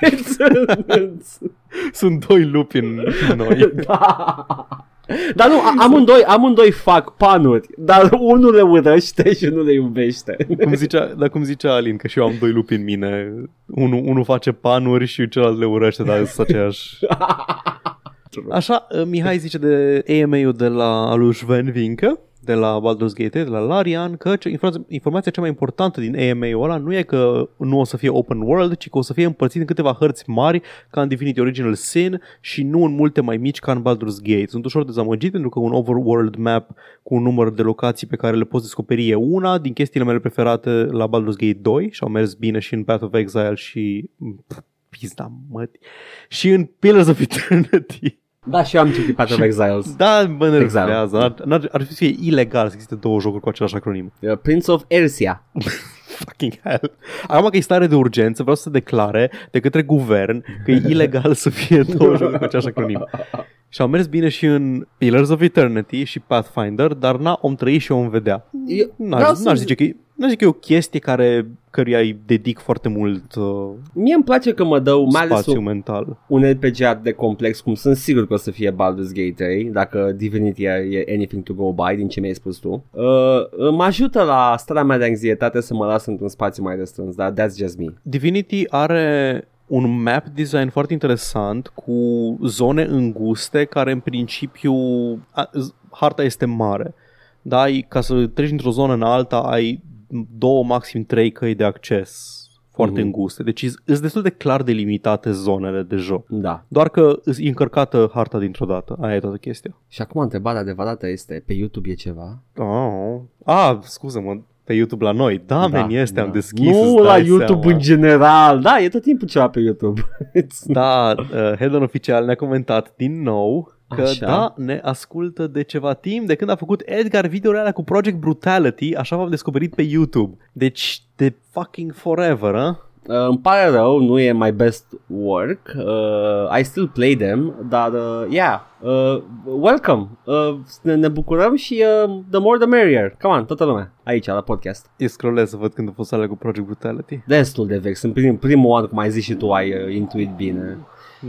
Sunt doi lupi în în noi. da. Dar nu, a- amândoi, amândoi fac panuri, dar unul le urăște și unul le iubește. cum zicea, dar cum zicea Alin, că și eu am doi lupi în mine. Unul, unul face panuri și celălalt le urăște, dar sunt aceeași. Așa, uh, Mihai zice de AMA-ul de la Aluș Van Vincă, de la Baldur's Gate, de la Larian, că ce- informația, informația cea mai importantă din AMA-ul ăla nu e că nu o să fie open world, ci că o să fie împărțit în câteva hărți mari, ca în Divinity Original Sin, și nu în multe mai mici, ca în Baldur's Gate. Sunt ușor dezamăgit pentru că un overworld map cu un număr de locații pe care le poți descoperi e una din chestiile mele preferate la Baldur's Gate 2 și au mers bine și în Path of Exile și... Pff, Pizda măti. Și în Pillars of Eternity. Da, și eu am citit Path of Exiles. Da, mă Exile. nervează. Ar, ar, ar fi să fie ilegal să existe două jocuri cu același acronim. Uh, Prince of Ersia. Fucking hell. Acum că e stare de urgență, vreau să declare de către guvern că e ilegal să fie două jocuri cu același acronim. Și au mers bine și în Pillars of Eternity și Pathfinder, dar na, om trăi și om vedea. Eu N-aș, vreau n-aș, să- zice că e, Nu zic că e o chestie care căruia îi dedic foarte mult uh, Mie îmi place că mă dă mai ales spațiu un, mental. un RPG atât de complex cum sunt sigur că o să fie Baldur's Gate 3 dacă Divinity e anything to go by din ce mi-ai spus tu. Uh, mă ajută la starea mea de anxietate să mă las într-un spațiu mai restrâns, dar that's just me. Divinity are un map design foarte interesant cu zone înguste care în principiu a, z- harta este mare. Da, ai, ca să treci într-o zonă în alta ai două, maxim trei căi de acces foarte Mhm. înguste. Deci sunt destul de clar delimitate zonele de joc. Da. Doar că îți încărcată harta dintr-o dată. Aia e toată chestia. Și acum întrebarea adevărată este, pe YouTube e ceva? Oh. Ah, scuză-mă, pe YouTube la noi. Da, da man, este, am deschis. Nu îți la dai YouTube seama. în general. Da, e tot timpul ceva pe YouTube. It's- Da, uh, Hedon oficial ne-a comentat din nou că Așa. da, ne ascultă de ceva timp de când a făcut Edgar videoul alea cu Project Brutality, așa v-am descoperit pe YouTube. Deci de fucking forever, a? Uh, îmi pare rău, nu e my best work. Uh, I still play them, dar uh, yeah, uh, welcome. Uh, ne, ne bucurăm și uh, the more the merrier. Come on, toată lumea, aici la podcast. Eu scrollez să văd când a fost alea cu Project Brutality. Destul de vechi, sunt prim, primul an, cum ai zis și tu, ai uh, intuit bine.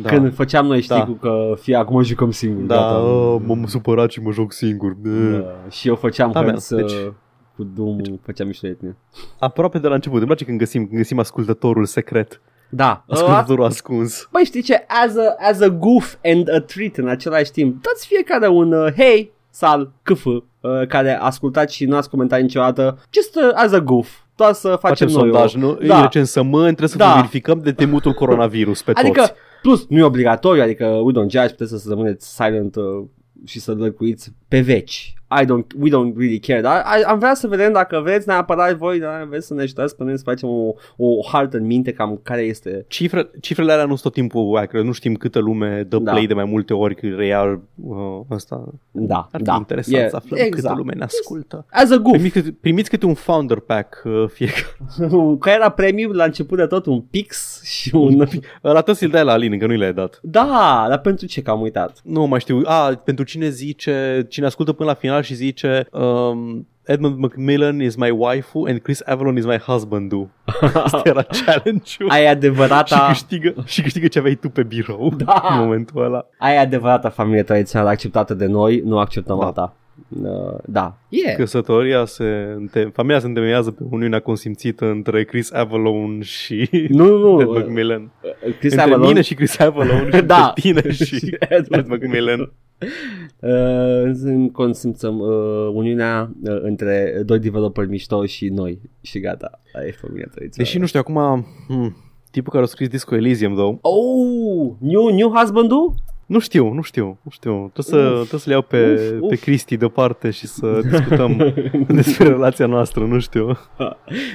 Da, Când făceam noi știi Da. cu că fie acum jucăm singur. da gata. oh, m-am supărat și mă joc singur. Da, și eu făceam Da, da, man, hărți deci- deci, cu Doom, făceam mișto de tine. Aproape de la început. Îmi place când găsim, când găsim ascultătorul secret. Da, uh, Ascultătorul ascuns. Băi, știi ce? As a, as a goof and a treat în același timp, dați fiecare un uh, hey, sal, câf, uh, care ascultați și nu ați comentat niciodată, just uh, as a goof. Doar să facem, Facem noi sondaj, o... nu? Da. Da. Recensământ, trebuie să Da. verificăm de temutul coronavirus pe Adică, toți. Plus, nu e obligatoriu, adică we don't judge, puteți să rămâneți silent uh, și să lăcuiți pe veci. I don't, we don't really care, dar I- am vrea să vedem dacă vreți neapărat voi, dar vreți să ne ajutați pe noi să facem o, o hartă în minte cam care este Cifre, cifrele alea nu sunt tot timpul accurate, nu știm câtă lume dă Da. play de mai multe ori când reia uh, asta. Da, Ar fi da. interesant E- să aflăm exact. câtă lume ne ascultă. as a goof. Primiți câte, primiți câte un founder pack uh, fiecare. Care era premium la început de tot un pix și un... Ăla trebuie să-l dai la Alin, încă nu le-ai dat. Da, dar pentru ce că am uitat? Nu mai știu. A, pentru cine zice, cine ascultă până la final și zice um, Edmund Macmillan is my waifu and Chris Avalon is my husband. Asta era challenge-ul. Ai și adevărata, câștigă, și câștigă ce aveai tu pe birou Da. în momentul ăla. ai adevărata familie tradițională acceptată de noi, nu acceptăm Da. alta. Uh, da. Yeah. Căsătoria se, înte- familia se întemeiază pe uniunea consimțită între Chris Avalon și Nu, nu, Ed nu. Macmillan. Chris între Avalon. mine și Chris Avalon și Da. între tine și Ed Ed Macmillan. Uh, să consimțăm uh, uniunea uh, între doi developeri mișto și noi și gata. Aia e familia tradițională. Deși nu știu, acum hmm, tipul care a scris Disco Elysium, though, Oh, new, new husband-ul? Nu știu, nu știu, nu știu. Trebuie să, Uf. trebuie să le iau pe, Uf, uf. pe Cristi deoparte și să discutăm despre relația noastră, nu știu.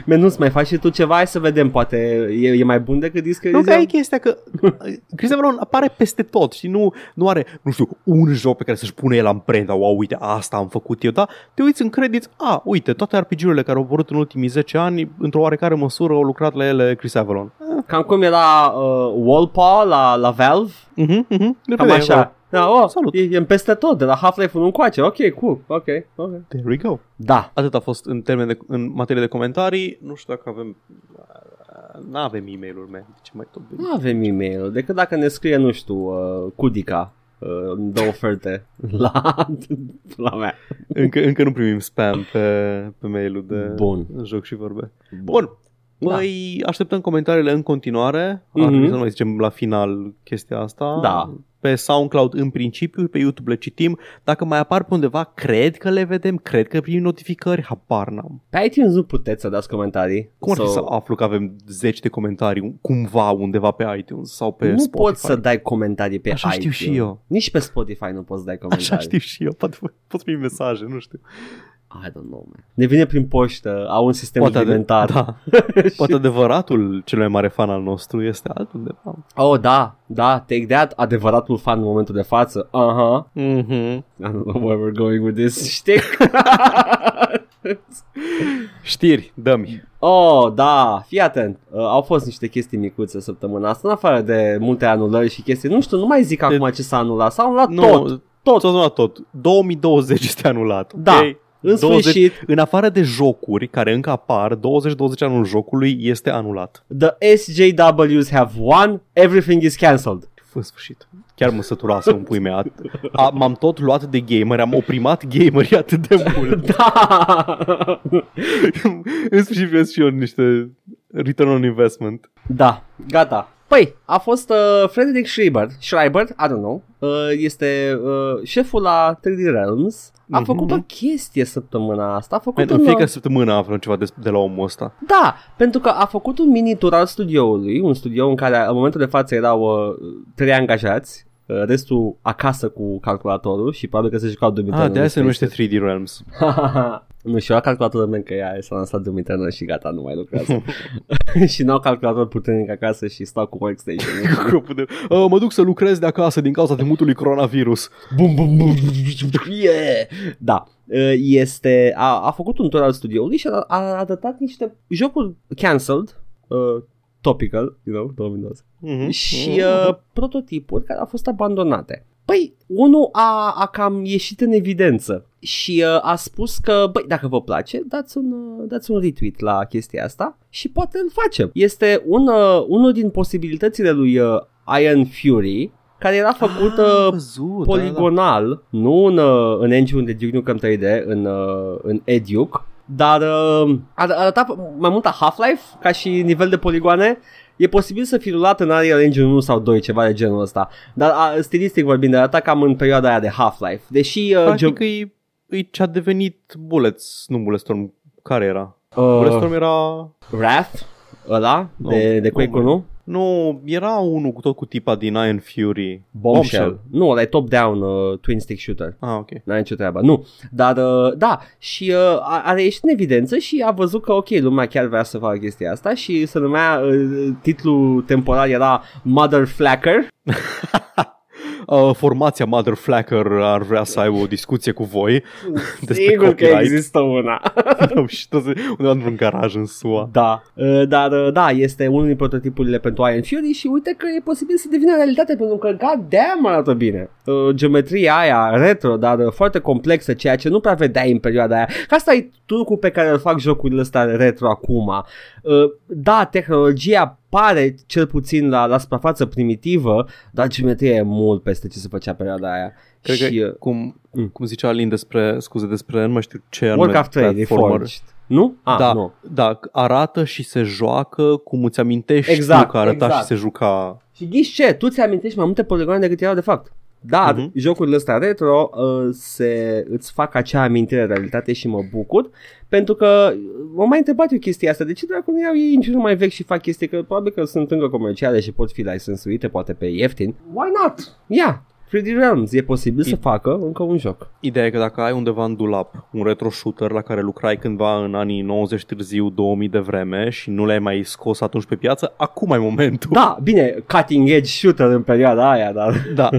Menus, mai faci și tu ceva? Hai să vedem, poate e, e mai bun decât Disco Nu că e Elysium? chestia că Chris Avalon apare peste tot și nu, nu are, nu știu, un joc pe care să-și pune el amprenta, wow, uite, asta am făcut eu, da? Te uiți în credit, a, uite, toate RPG-urile care au apărut în ultimii 10 ani, într-o oarecare măsură au lucrat la ele Chris Avalon. Cam cum era uh, Wallpaw la, la Valve? Mhm, mhm, de Cam pe așa. Da, oh, Salut. E, e peste tot, de la Half-Life 1 încoace. Ok, cool, ok, ok. There we go. Da. Atât a fost în termen de, în materie de comentarii. Nu știu dacă avem... Nu avem e-mail-uri, man. Ce mai tot Nu avem e-mail, decât dacă ne scrie, nu știu, uh, Cudica. Uh, dă oferte la, la mea. încă, încă nu primim spam pe, pe mail-ul de Bun. joc și vorbe. Bun. Da. Păi așteptăm comentariile în continuare. Ar Mhm. trebui să nu mai zicem la final chestia asta. Da. Pe SoundCloud în principiu, pe YouTube le citim. Dacă mai apar pe undeva, cred că le vedem, cred că primim notificări, habar n-am. Pe iTunes nu puteți să dați comentarii. Cum ar fi So, să aflu că avem zeci de comentarii cumva undeva pe iTunes sau pe Nu Spotify? poți să dai comentarii pe Așa iTunes. știu și eu. Nici pe Spotify nu poți să dai comentarii. Așa știu și eu, poate poți primi mesaje, nu știu. I don't know, man. Ne vine prin poștă, au un sistem Poate, ade- alimentar. da. Poate adevăratul cel mai mare fan al nostru este altundeva. Oh, da, da, take that, adevăratul fan în momentul de față. Aha. Mm-hmm. I don't know where we're going with this shtick. Știri, dă-mi. oh, da, fii atent. Uh, au fost niște chestii micuțe săptămâna asta, în afară de multe anulări și chestii. Nu știu, nu mai zic acum ce s-a anulat. S-a anulat Nu, tot. Tot. tot. tot. tot. 2020 este anulat. Da. ok? În 20 sfârșit, În afară de jocuri care încă apar, 2020 anul jocului este anulat. the SJWs have won, everything is cancelled. În sfârșit. Chiar mă săturasă un pui mea. A, m-am tot luat de gamer, am oprimat gamerii atât de mult. Da! în sfârșit vreau și eu niște return on investment. da, gata. Păi, a fost uh, Frederick Schreiber, Schreiber, I don't know, uh, este uh, șeful la 3D Realms, a Mhm. făcut o chestie săptămâna asta, a făcut În, în un, fiecare săptămână aflăm ceva de, de la omul ăsta. Da, pentru că a făcut un mini tur al studioului, un studio în care în momentul de față erau uh, trei angajați, uh, restul acasă cu calculatorul și probabil că se jucau Doom Ah, Eternal de aia se în numește Spaces. 3D Realms. nu, și eu la calculatorul meu că ea s-a lansat Doom Eternal și gata, nu mai lucrează. și n-au calculator puternic acasă și stau cu workstation. uh, mă duc să lucrez de acasă din cauza temutului coronavirus. bum, bum, bum, yeah! Da, uh, este, a, a făcut un tur al studioului și a, a arătat niște jocuri cancelled, uh, topical, you know, 2020. Mhm. și uh, prototipuri care au fost abandonate. Păi, unul a, a cam ieșit în evidență și uh, a spus că, băi, dacă vă place, dați un, uh, dați un retweet la chestia asta și poate îl facem. Este un, uh, unul din posibilitățile lui uh, Iron Fury, care era făcut Ah, uh, văzut, poligonal, nu în, uh, în engine de Duke Nukem 3D, în, uh, în Eduke, dar uh, ar- arăta mai mult a Half-Life ca și nivel de poligoane. E posibil să fi rulat în Unreal Engine 1 sau 2, ceva de genul ăsta. Dar a, stilistic vorbind, arăta cam în perioada aia de Half-Life. Deși... Uh, Practic ge- e, e ce-a devenit Bullets, nu Bulletstorm. Care era? uh, Bulletstorm era... Wrath, ăla, Nu, de, de Quake nu, 1. Nu, era unul cu tot cu tipa din Iron Fury. Bombshell. Nu, ăla e top-down uh, twin stick shooter. Ah, ok. N-ai nicio treabă, nu. Dar, uh, da, și uh, a, a reieșit în evidență și a văzut că, ok, lumea chiar vrea să facă chestia asta și se numea, uh, titlul temporar era Mother Flacker. Uh, formația Mother Flacker ar vrea să aibă o discuție cu voi despre Sigur că copyright. există una. și toți undeva într-un garaj în SUA. da, uh, dar, uh, da, este unul din prototipurile pentru Iron Fury și uite că e posibil să devină realitate pentru că, god damn, arată bine. Uh, geometria aia retro, dar uh, foarte complexă, ceea ce nu prea vedeai în perioada aia. Că asta e trucul pe care îl fac jocurile astea retro acum. Uh, da, tehnologia pare cel puțin la, la suprafață primitivă, dar geometria e mult peste ce se făcea perioada aia. Cred și, că, uh, cum, Mm. cum zicea Alin despre, scuze, despre, nu mai știu ce anume Warcraft 3, platformer. Reforged. Nu? Ah, da, nu. da, arată și se joacă cum îți amintești Exact, tu că arăta exact. și se juca. Și ghiși ce? Tu ți amintești mai multe poligoane decât erau de fapt. Dar Mhm. uh-huh. jocurile astea retro uh, se, îți fac acea amintire de realitate și mă bucur pentru că m-am mai întrebat eu chestia asta de ce dracu nu iau ei engine mai vechi și fac chestii că probabil că sunt încă comerciale și pot fi licensuite poate pe ieftin. Why not? Ia, yeah. 3D Realms e posibil să facă încă un joc. Ideea e că dacă ai undeva în dulap un retro shooter la care lucrai cândva în anii 90 târziu, 2000 de vreme și nu l-ai mai scos atunci pe piață, acum e momentul. Da, bine, cutting edge shooter în perioada aia, dar... Da,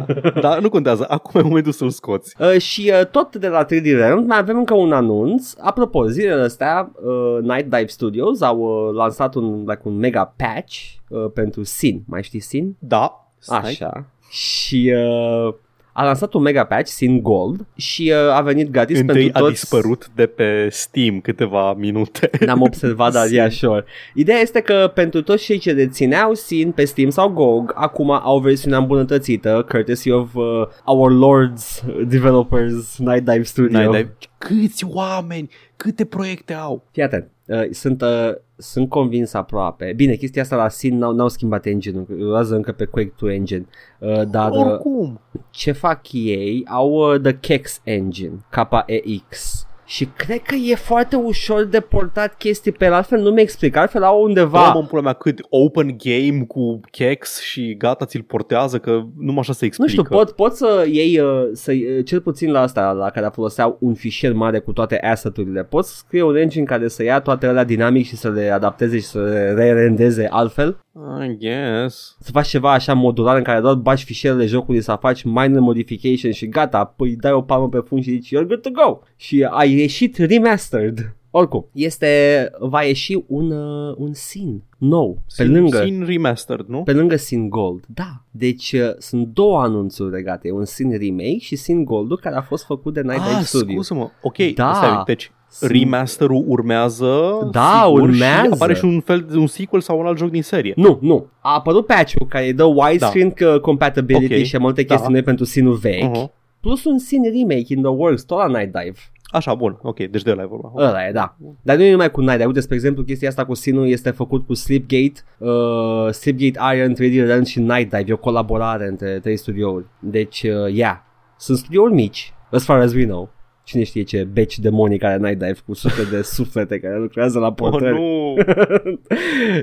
dar nu contează, acum e momentul să-l scoți. Uh, și uh, tot de la 3D Realms mai avem încă un anunț. Apropo, zilele astea uh, Night Dive Studios au uh, lansat un, like, un mega patch uh, pentru Sin. Mai știi Sin? Da, stai. Așa. Și uh, a lansat un mega patch, Sin Gold, și uh, a venit gratis Întâi pentru a toți. dispărut de pe Steam câteva minute. N-am observat, dar e așa. Ideea este că pentru toți cei ce dețineau Sin pe Steam sau GOG, acum au versiunea îmbunătățită, courtesy of uh, our lords developers Night Dive Studio. N-ai, dai- Câți oameni, câte proiecte au? Fii atent, uh, sunt, uh, sunt convins aproape. Bine, chestia asta la Sin n-au, n-au schimbat engine-ul, rulează încă pe Quake 2 engine. Uh, dar uh, Oricum. ce fac ei? Au uh, The Kex engine, KEX. Și cred că e foarte ușor de portat chestii pe el, altfel nu mi explic, altfel au undeva... Va. în pula mea cât open game cu kex și gata ți-l portează că numai așa se Nu explică. știu, pot, pot să iei, uh, să, uh, cel puțin la asta, la care foloseau un fișier mare cu toate asset-urile, pot să scrie un engine care să ia toate alea dinamic și să le adapteze și să le re-rendeze altfel? I guess. Să faci ceva așa modular în care doar bagi fișierele jocului să faci minor modification și gata, păi dai o palmă pe fund și zici you're good to go și ai ieșit remastered. Oricum, este, va ieși un, uh, un Sin nou, pe Sin, lângă, Sin Remastered, nu? pe lângă Sin Gold. Da, deci uh, sunt două anunțuri legate, un Sin Remake și Sin Gold care a fost făcut de Night Dive ah, Studio. scuză-mă. Ok, Da. stai, deci Sunt- remasterul urmează Da, sigur, urmează. și apare și un fel de un sequel sau un alt joc din serie. Nu, nu. A apărut patch-ul care îi dă widescreen da. compatibility Ok, și multe da. chestii noi pentru Sin-ul vechi. Uh-huh. Plus un Sin Remake in the works, tot la Night Dive. Așa, bun, ok, deci de la e vorba. Ăla e, da. Dar nu e numai cu Night Dive. Uite, spre exemplu, chestia asta cu Sin-ul este făcut cu Slipgate, uh, Slipgate Iron, 3D Realms și Night Dive. E o colaborare între trei studiouri. Deci, uh, yeah. Sunt studiouri mici, as far as we know. Cine știe ce beci demonic are Night Dive cu sute de suflete care lucrează la Oh, portări. nu!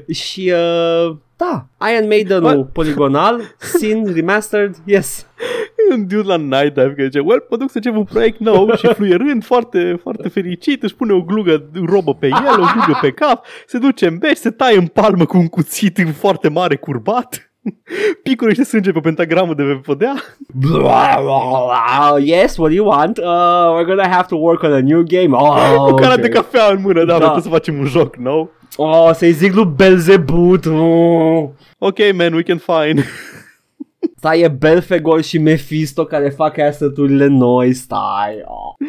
și uh, da, Iron Maiden-ul poligonal, Sin Remastered, yes. E un dude la Night Dive care zice, well, mă duc să încep un proiect nou și fluierând foarte, foarte fericit, își pune o glugă robă pe el, o glugă pe cap, se duce în beci, se taie în palmă cu un cuțit foarte mare curbat, picură niște sânge pe pentagramă de pe podea. Blah, blah, blah. Yes, what do you want? Uh, we're gonna have to work on a new game. Oh, cu cara okay. de cafea în mână, da, Da. da. trebuie să facem un joc nou. Oh, să-i zic lui Belzebut. Oh. Ok, man, we can find. Stai, e Belfegor și Mephisto care fac asset-urile noi, stai. Oh.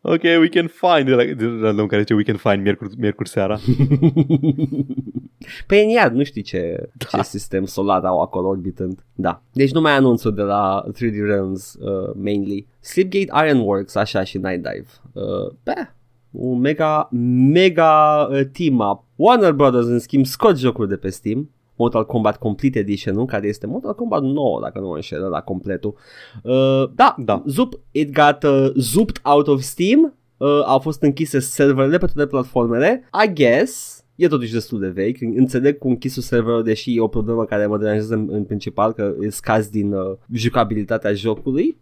Ok, we can find. De la, de la domnul care zice we can find miercuri, miercuri seara. Pe în iad, nu știi ce, da. ce sistem solar au acolo orbitând. Da. Deci nu mai anunțul de la 3D Realms uh, mainly. Slipgate Ironworks, așa și Night Dive. Uh, beh, un mega, mega uh, team-up. Warner Brothers, în schimb, scot jocuri de pe Steam. Mortal Kombat Complete Edition, nu? Care este Mortal Kombat 9, dacă nu mă înșel, la completul. Uh, da, Da. Zup, it got uh, zooped out of Steam. Uh, au fost închise serverele pe toate platformele. I guess, e totuși destul de vechi. Înțeleg cu închisul serverul, deși e o problemă care mă deranjează în, în principal, că e scaz din uh, jucabilitatea jocului.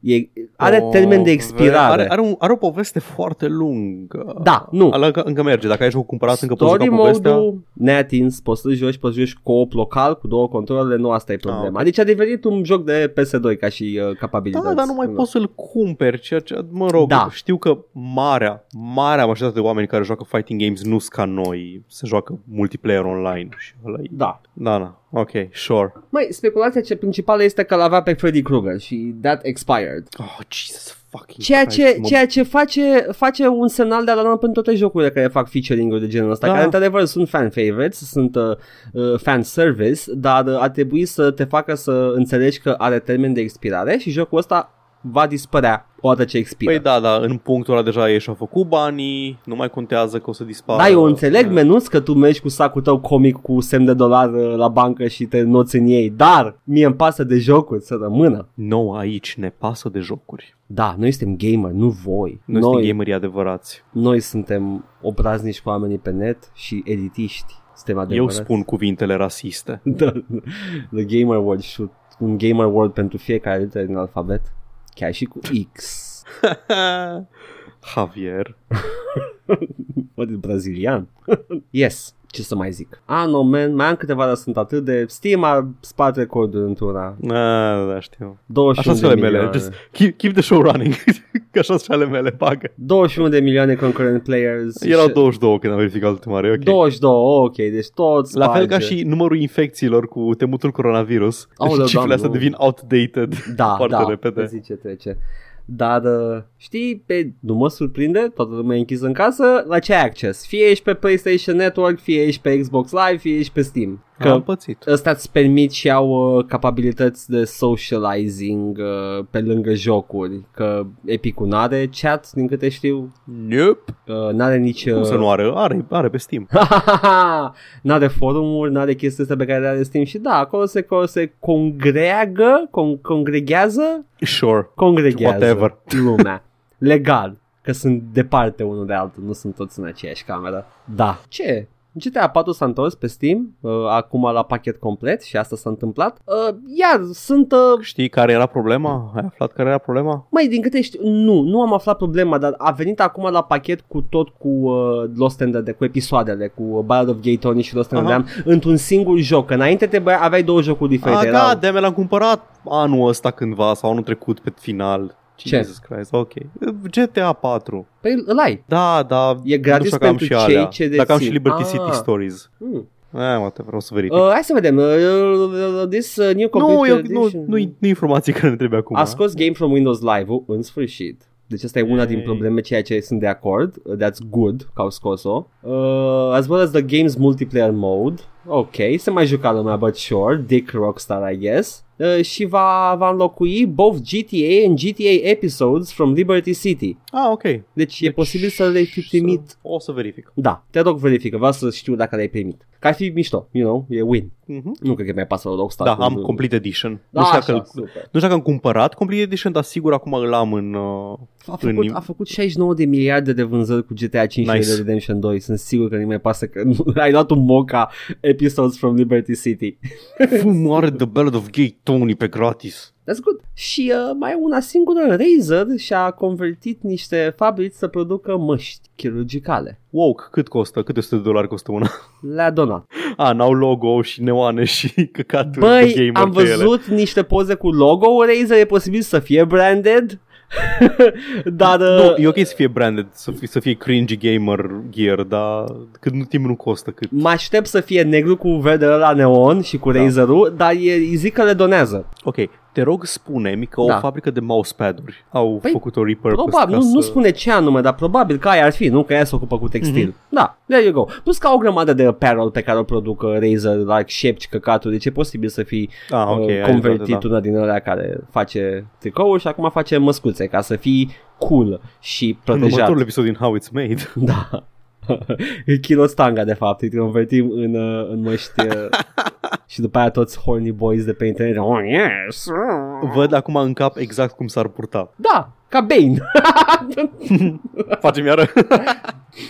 E, are Oh, termen de expirare. Are, are, un, are o poveste foarte lungă. Da, nu. Ala încă, încă merge. Dacă ai jocul cumpărat, încă poți Story juca povestea. mode-ul neatins, poți să joci, poți să joci co-op local cu două controlele, nu asta e problema. Ah, ok. Deci a devenit un joc de PS2 ca și uh, capabilități. Da, dar nu mai poți să-l cumperi, ceea ce, mă rog, Da. știu că marea, marea majoritate de oameni care joacă fighting games nu sunt ca noi, se joacă multiplayer online și ăla e... Da. Da, da, ok, sure. Mai, speculația ce principală este că l-avea pe Freddy Krueger și that expired. Oh, Jesus fucking Ceea Christ, ce, mă- ceea ce face, face un semnal de alarmă pentru toate jocurile care fac featuring-uri de genul ăsta, Da. care într-adevăr sunt fan favorites, sunt uh, uh, fan service, dar uh, ar trebui să te facă să înțelegi că are termen de expirare și jocul ăsta va dispărea odată ce expiră. Păi da, da, în punctul ăla deja ei și-au făcut banii, nu mai contează că o să dispară. Da, eu înțeleg, menuț, că tu mergi cu sacul tău comic cu semn de dolar uh, la bancă și te noți în ei, dar mie îmi pasă de jocuri să rămână. Nou aici ne pasă de jocuri. Da, noi suntem gamer, nu voi. Noi, noi suntem gamerii adevărați. noi suntem obraznici cu oamenii pe net și editiști. Suntem Eu adevărați. spun cuvintele rasiste. Da, The Gamer World shoot. Un Gamer World pentru fiecare literă din alfabet. Chiar și cu X. Javier. Mă, de brazilian. yes. Ce să mai zic? Ah, no, man, mai am câteva, dar sunt atât de... Steam a spart recordul într-una. Da, da, știu. 21 Așa sunt de ale mele. milioane. Just keep, keep the show running. Că așa sunt ale mele, bagă. 21 de milioane concurrent players. Erau și- 22 când am verificat ultima oară, e ok. 22, ok, deci tot La fel ca sparge. și numărul infecțiilor cu temutul coronavirus. Aoleu, Cifrele doamne, astea nu. devin outdated da, foarte da, repede. pe zi ce trece. Dar uh, știi, pe, nu mă surprinde, toată lumea e închisă în casă, la ce ai acces? Fie ești pe PlayStation Network, fie ești pe Xbox Live, fie ești pe Steam. Că... Am Că pățit. ăsta îți permit și au uh, capabilități de socializing uh, pe lângă jocuri. Că Epic n-are chat, din câte știu, Nope. uh, n-are nici... Cum Uh, să nu are? Are, are pe Steam. n-are forumuri, n-are chestii astea pe care le are Steam și da, acolo se, acolo se congreagă, con- congregează Sure. congregează Whatever. lumea. Legal. Că sunt departe unul de altul, nu sunt toți în aceeași cameră. Da. Ce? GTA 4 s-a întors pe Steam, uh, acum la pachet complet și asta s-a întâmplat. Uh, iar sunt... Uh, Știi care era problema? Ai aflat care era problema? Mai din câte știu, nu, nu am aflat problema, dar a venit acum la pachet cu tot cu uh, Lost and the, cu episoadele, cu uh, Ballad of Gay Tony și Lost and the Aha. Damned, într-un singur joc. Că înainte te băia, aveai două jocuri diferite. Ah, erau- da, de l-am cumpărat anul ăsta cândva sau anul trecut pe final. Ce? Jesus Christ, ok. GTA 4. Păi îl ai. Da, da. E gratis nu știu dacă am pentru și cei alea. ce Dacă am și dețin. Liberty Ah. City Stories. Hmm. Eh, mă, te vreau să verific. Uh, hai să vedem. Uh, uh, this uh, new nu, complete eu, nu, edition. nu, nu informații care ne trebuie acum. A scos Game from Windows Live în sfârșit. Deci asta e una din Yay. probleme, ceea ce sunt de acord. Uh, That's good că au scos-o. Uh, as well as the game's multiplayer mode. Ok, se mai juca lumea, but sure. Dick Rockstar, I guess. Uh, și va, va înlocui both GTA and GTA episodes from Liberty City. Ah, ok. Deci, Deci, e posibil să le fi primit. Să, o să verific. Da, te rog verifică, vreau să știu dacă le-ai primit. Că ar fi mișto, you know, e win. Mhm. Nu cred că mi-ai pasă la Rockstar. Da, cu- am Complete Edition. Da, nu, știu așa, dacă, îl- super. nu știu dacă am cumpărat Complete Edition, dar sigur acum îl am în... Uh, A în făcut, a făcut 69 de miliarde de vânzări cu GTA 5 Nice. și Red Redemption 2. Sunt sigur că nu mai pasă că nu, ai luat un moca Episodes from Liberty City. Fum, are The Ballad of Gay Tony pe gratis. That's good. Și uh, mai e una singură, Razer și-a convertit niște fabrici să producă măști chirurgicale. Wow, cât costă? Câte 100 de dolari costă una? Le-a donat. A, n-au logo și neoane și căcaturi de Băi, gamer am pe ele. văzut niște poze cu logo Razer, e posibil să fie branded. Dar uh, Nu, e ok să fie branded, să fie, să fie cringy gamer gear, dar cât nu timp nu costă cât. mă aștept să fie negru cu verde la neon și cu Da. Razer-ul, dar e, îi zic că le donează. Ok, te rog spune-mi că Da. o fabrică de mousepad-uri au Păi, făcut o repurpose Probabil, ca nu, să... nu spune ce anume, dar probabil că aia ar fi, nu? Că ea se ocupă cu textil. Mhm. Da, there you go. Plus că au o grămadă de apparel pe care o produc uh, Razer, like șepci, căcaturi, deci e posibil să fii Ah, ok, uh, ai convertit dreptate, da. una din alea care face tricouri și acum face măscuțe ca să fii cool și În protejat. următorul episod din How It's Made. Da. E Kilostanga, de fapt, îi convertim în, uh, în măști uh, și după aia toți horny boys de pe internet. Oh, yes! Văd acum în cap exact cum s-ar purta. Da, ca Bane. Facem iară.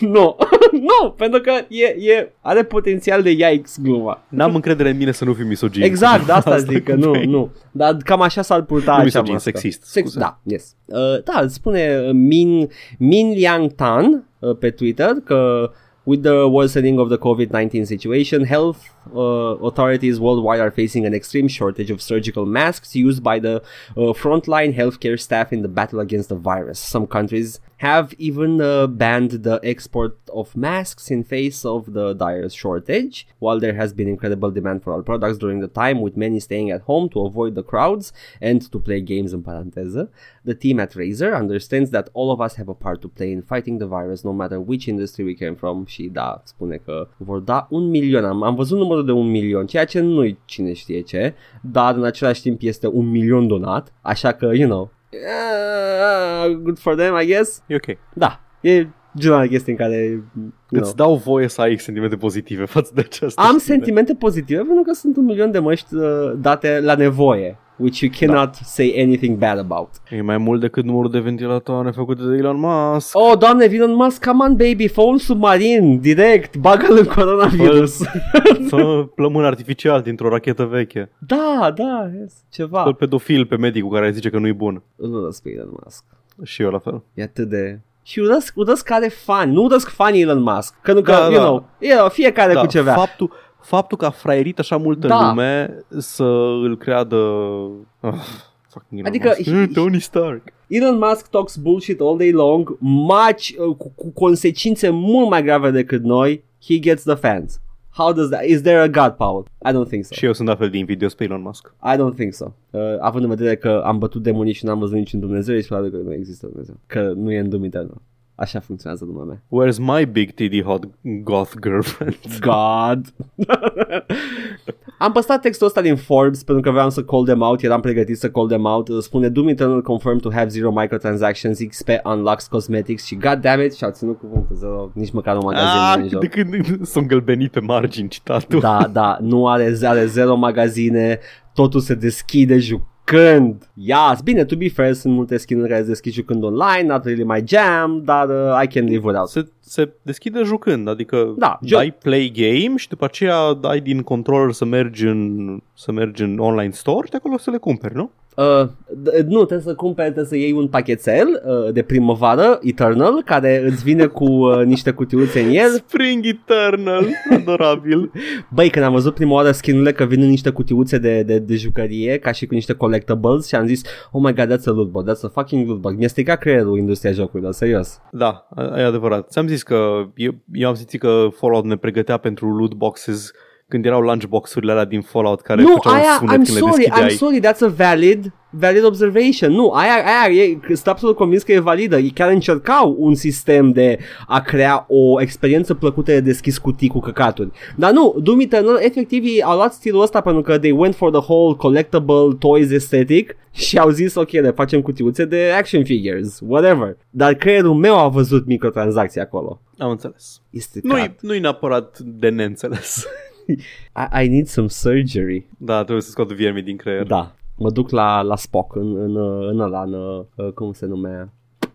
nu, nu, pentru că e, e, are potențial de yikes gluma. N-am încredere în mine să nu fiu misogin. Exact, de asta, Asta zic că cu nu, Bane. nu. Dar cam așa s-ar purta Nu acea misogin, mască. sexist, Sex, scuze. da, yes. Uh, da, îți spune uh, Min, Min Liang Tan uh, pe Twitter că With the worsening of the COVID-19 situation, health uh, authorities worldwide are facing an extreme shortage of surgical masks used by the uh, frontline healthcare staff in the battle against the virus. Some countries have even uh, banned the export of masks in face of the dire shortage, while there has been incredible demand for our products during the time, with many staying at home to avoid the crowds and to play games în paranteză. The team at Razer understands that all of us have a part to play in fighting the virus, no matter which industry we came from. Și da, spune că vor da un milion. Am, am văzut numărul de un milion, ceea ce nu-i cine știe ce, dar în același timp este un milion donat, așa că, you know, uh, good for them, I guess. E ok. Da, e genul de chestii în care, you know, Îți dau voie să ai sentimente pozitive față de această am știre. sentimente pozitive pentru că sunt un milion de măști uh, date la nevoie, which you cannot say anything bad about. E mai mult decât numărul de ventilatoare făcute de Elon Musk. Oh, doamne, vin în Musk, come on, baby, fă un submarin, direct, bagă-l în coronavirus. Fă plămân artificial dintr-o rachetă veche. da, da, yes, ceva. Fă pedofil pe medicul care zice că nu-i bun. Îl urăsc pe Elon Musk. Și eu la fel. E atât de... Și urăsc, urăsc care fani, nu urăsc fanii Elon Musk. Că nu că, Da, you da. know, e, fiecare da, cu ceva. Faptul, faptul că a fraierit așa multă Da. lume să îl creadă... Ah, fucking Elon Adică- Musk. Eh, Tony Stark. Elon Musk talks bullshit all day long, much, uh, cu, cu consecințe mult mai grave decât noi. He gets the fans. How does that? Is there a God, Paul? I don't think so. Și eu sunt la fel de invidios pe Elon Musk. I don't think so. Uh, având în vedere că am bătut demonii și n-am văzut niciun Dumnezeu, ești probabil că nu există Dumnezeu. Că nu e în Dumnezeu. Așa funcționează lumea mea. Where's my big titty hot goth girlfriend? God. Am păstrat textul ăsta din Forbes pentru că vreau să call them out, eram pregătit să call them out. Spune Doom Eternal confirmed to have zero microtransactions, XP unlocks cosmetics și god damn it și-au ținut cuvântul zero, nici măcar un magazin ah, nu e în joc. de când sunt gălbenit pe margini citatul. Da, da, nu are, are zero magazine, totul se deschide jucând. Yes, bine, to be fair, sunt multe skin-uri care se deschid jucând online, not really my jam, dar uh, I can live without. Se, se deschide jucând, adică Da, dai play game și după aceea dai din controller să mergi în, să mergi în online store și de acolo să le cumperi, nu? Uh, d- nu, trebuie să cumperi, trebuie să iei un pachetel uh, de primăvară, Eternal, care îți vine cu uh, niște cutiuțe în el. Spring Eternal, adorabil. Băi, când am văzut prima oară skin că vin în niște cutiuțe de, de, de jucărie, ca și cu niște collectibles și am zis, oh my god, that's a loot bug, that's a fucking loot bug. Mi-a stricat creierul industria jocurilor, serios. Da, e adevărat. Ți-am zis că eu, eu am simțit că Fallout ne pregătea pentru loot boxes când erau lunchbox-urile alea din Fallout care nu, făceau aia, sunet I'm când sorry, le deschideai. I'm sorry, that's a valid valid observation. Nu, aia, aia e, sunt absolut convins că e validă. Ei chiar încercau un sistem de a crea o experiență plăcută de deschis cutii cu căcaturi. Dar nu, Doom Eternal, efectiv, ei au luat stilul ăsta pentru că they went for the whole collectible toys aesthetic și au zis, ok, le facem cutiuțe de action figures, whatever. Dar creierul meu a văzut microtransacții acolo. Am înțeles. Este Nu-i, nu-i neapărat de neînțeles. I, I need some surgery. da, trebuie să scot viermii din creier. Da, mă duc la, la Spock în, în, în ăla, în, uh, cum se numea,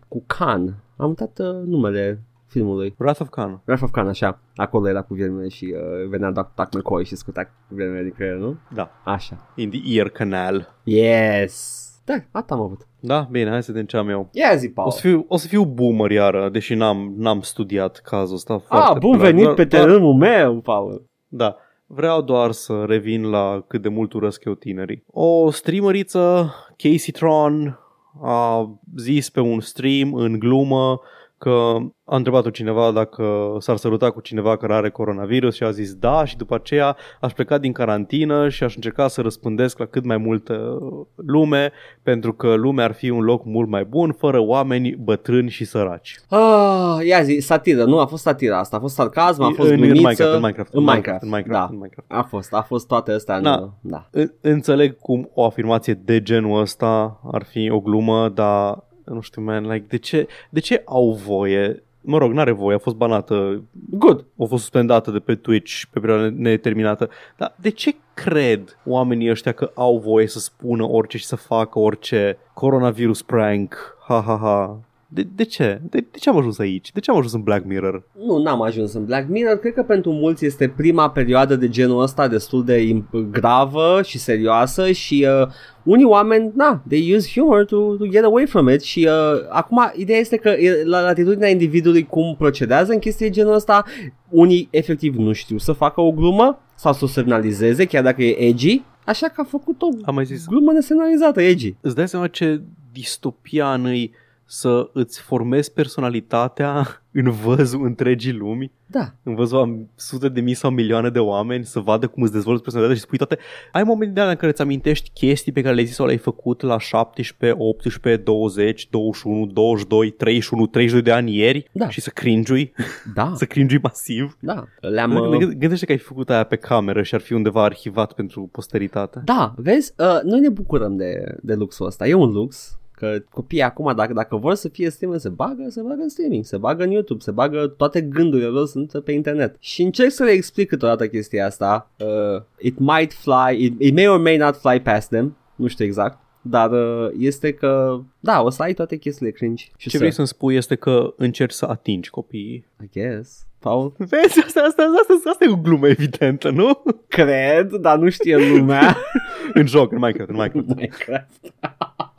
cu Khan. Am uitat uh, numele filmului. Wrath of Khan. Wrath of Khan, așa. Acolo era cu viermele și uh, venea Doc, Doc McCoy și scutea cu viermele din creier, nu? Da. Așa. In the ear canal. Yes! Da, asta am avut. Da, bine, hai să vedem ce am eu. Ia zi, Paul. O să fiu, o să fiu boomer iară, deși n-am, n-am studiat cazul ăsta foarte Ah, bun clar. venit Doar- pe doar- terenul meu, Paul. Da. Vreau doar să revin la cât de mult urăsc eu tinerii. O streameriță, Casey Tron, a zis pe un stream în glumă că a întrebat-o cineva dacă s-ar săruta cu cineva care are coronavirus și a zis da și după aceea aș pleca din carantină și aș încerca să răspândesc la cât mai multă lume pentru că lumea ar fi un loc mult mai bun fără oameni bătrâni și săraci. Ah, ia zi, satiră, nu a fost satira asta, a fost sarcasm, a fost în, în glumiță. Minecraft, în Minecraft, în Minecraft, în Minecraft, da. în Minecraft. A fost, a fost toate astea, Da. nu, da. În- Înțeleg cum o afirmație de genul ăsta ar fi o glumă, dar nu știu, man, like, de ce, de ce au voie? Mă rog, n-are voie, a fost banată, Good. a fost suspendată de pe Twitch pe perioadă nedeterminată, dar de ce cred oamenii ăștia că au voie să spună orice și să facă orice coronavirus prank, ha ha ha? De, de ce? De, de ce am ajuns aici? De ce am ajuns în Black Mirror? Nu, n-am ajuns în Black Mirror. Cred că pentru mulți este prima perioadă de genul ăsta destul de imp- gravă și serioasă și uh, unii oameni, na, they use humor to, to get away from it și uh, acum ideea este că e la latitudinea individului cum procedează în chestii de genul ăsta, unii efectiv nu știu să facă o glumă sau să o semnalizeze, chiar dacă e edgy, așa că a făcut o Am mai zis, glumă nesemnalizată, edgy. îți dai seama ce distopian îi să îți formezi personalitatea în văzul întregii lumi, Da, în văzul a sute de mii sau milioane de oameni, să vadă cum îți dezvolți personalitatea și spui toate. Ai momente de alea în care îți amintești chestii pe care le-ai zis sau le-ai făcut la 17, 18, 20, 21, 22, 31, 32 de ani ieri Da. și să cringiui, da, să cringiui masiv. da. Le-am, Gândește- uh, Gândește că ai făcut aia pe cameră și ar fi undeva arhivat pentru posteritate. Da, vezi, uh, noi ne bucurăm de, de luxul ăsta. E un lux că copiii acum, dacă, dacă vor să fie streamer, se bagă, se bagă în streaming, se bagă în YouTube, se bagă toate gândurile lor sunt pe internet. Și încerc să le explic câteodată chestia asta. Uh, it might fly, it, it may or may not fly past them, nu știu exact. Dar uh, este că, da, o să ai toate chestiile cringe. Și Ce să, vrei să-mi spui este că încerci să atingi copiii. I guess. Paul? Vezi, asta, asta, asta, asta e o glumă evidentă, nu? Cred, dar nu știe lumea. în joc, în Minecraft, în Minecraft. Minecraft.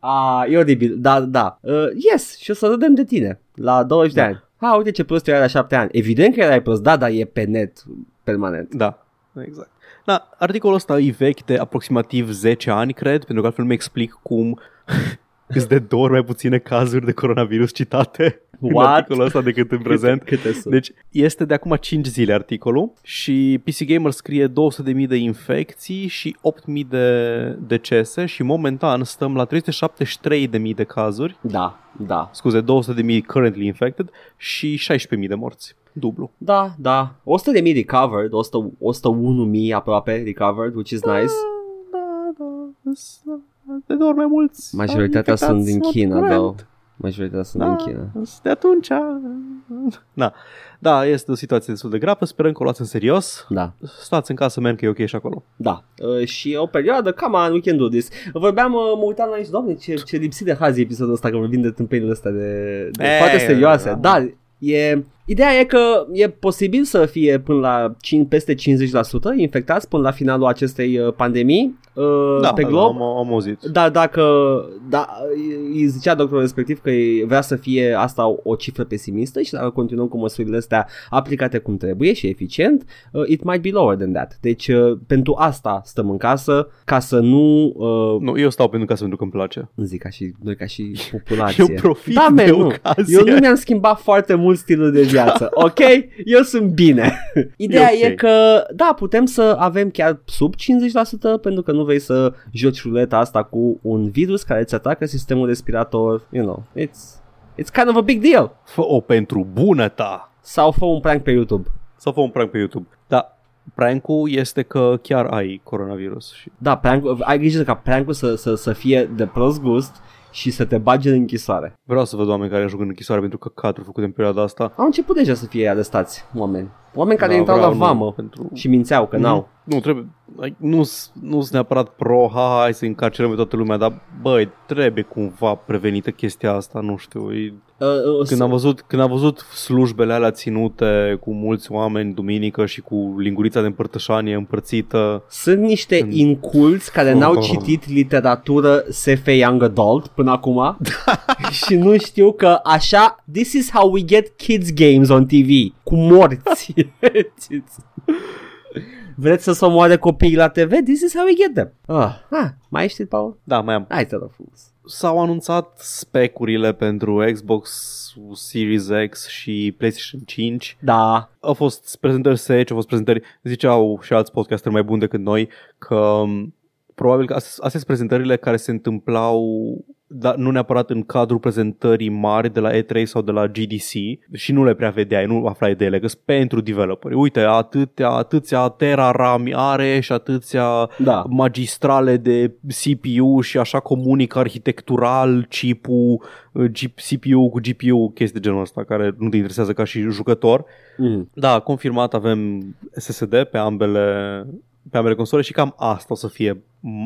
Ah, e oribil, da, da. Uh, yes, și o să râdem de tine la 20 de Da. ani. Ha, uite ce prost erai la 7 ani. Evident că erai prost, da, dar e pe net permanent. Da, exact. Da, articolul ăsta e vechi de aproximativ 10 ani, cred, pentru că altfel nu-mi explic cum îți de două ori mai puține cazuri de coronavirus citate în What? articolul ăsta decât în prezent. Câte, câte sunt? Deci este de acum 5 zile articolul și PC Gamer scrie 200.000 de infecții și 8.000 de decese și momentan stăm la 373.000 de cazuri, Da, da. scuze, 200.000 currently infected și 16.000 de morți. Dublu. Da, da. 100 de mii recovered, 100, 101 mii aproape recovered, which is nice. Da, da, da. De două ori mai mulți. Majoritatea infectați sunt din la China, curent. though. Majoritatea sunt din China. De atunci... Da. da, este o situație destul de gravă, sperăm că o luați în serios. Da, Stați în casă, man, că e ok și acolo. da. Uh, și o perioadă, come on, we can do this. Vorbeam, uh, mă uitam aici, doamne, ce, ce lipsit de hazi e episodul ăsta, că vorbim de tâmpenile astea de, de Ei, foarte serioase. da. Da, e, Ideea e că e posibil să fie până la 5, peste 50% infectați până la finalul acestei uh, pandemii uh, Da, pe da, glob. am, am auzit. Dar dacă da, îi zicea doctorul respectiv că vrea să fie asta o, o cifră pesimistă și dacă continuăm cu măsurile astea aplicate cum trebuie și eficient, uh, it might be lower than that. Deci uh, pentru asta stăm în casă, ca să nu... Uh, Nu, eu stau pentru casă pentru că îmi place. zic ca și noi ca și populație. Eu profit da, de man, nu. ocazie. Eu nu mi-am schimbat foarte mult stilul de viață, ok? Eu sunt bine. Ideea E e, ok. că, da, putem să avem chiar sub 50% pentru că nu vrei să joci ruleta asta cu un virus care îți atacă sistemul respirator, you know, it's, it's kind of a big deal. Fă-o pentru bună ta. Sau fă un prank pe YouTube. Sau fă un prank pe YouTube. Da, prank-ul este că chiar ai coronavirus. Și... Da, prank, ai grijă ca prank-ul să, să, să fie de prost gust și să te bagi în închisoare. Vreau să văd oameni care ajung în închisoare pentru căcaturi făcute în perioada asta. Au început deja să fie arestați oameni. Oameni care Da, intrau la vreau, nu, vamă pentru- și mințeau că n-au. Nu, trebuie, nu nu sunt neapărat pro, ha, hai să încarcerăm pe toată lumea, dar băi, trebuie cumva prevenită chestia asta, nu știu. E, Uh, uh, când, am văzut, când am văzut slujbele alea ținute cu mulți oameni duminică și cu lingurița de împărtășanie împărțită, Sunt niște În- inculți care n-au Oh. citit literatură SF Young Adult până acum și nu știu că așa This is how we get kids games on TV cu morți Vreți să se omoare copiii la TV? This is how we get them ah, ah, Mai ești, Paul? da, mai am. Hai te rog frumos S-au anunțat specurile pentru Xbox Series X și PlayStation 5 Da, au fost prezentări seci, au fost prezentări, ziceau și alți podcasteri mai buni decât noi, că um, probabil că astea astea sunt prezentările care se întâmplau dar nu neapărat în cadrul prezentării mari de la E3 sau de la GDC și nu le prea vedeai, nu aflai de ele, că sunt pentru developeri. Uite, atâtea, atâția tera RAM are și atâția da magistrale de CPU și așa comunică arhitectural chipul, uh, G- CPU cu GPU, chestii de genul ăsta care nu te interesează ca și jucător. mm. Da, confirmat avem SSD pe ambele pe ambele console și cam asta o să fie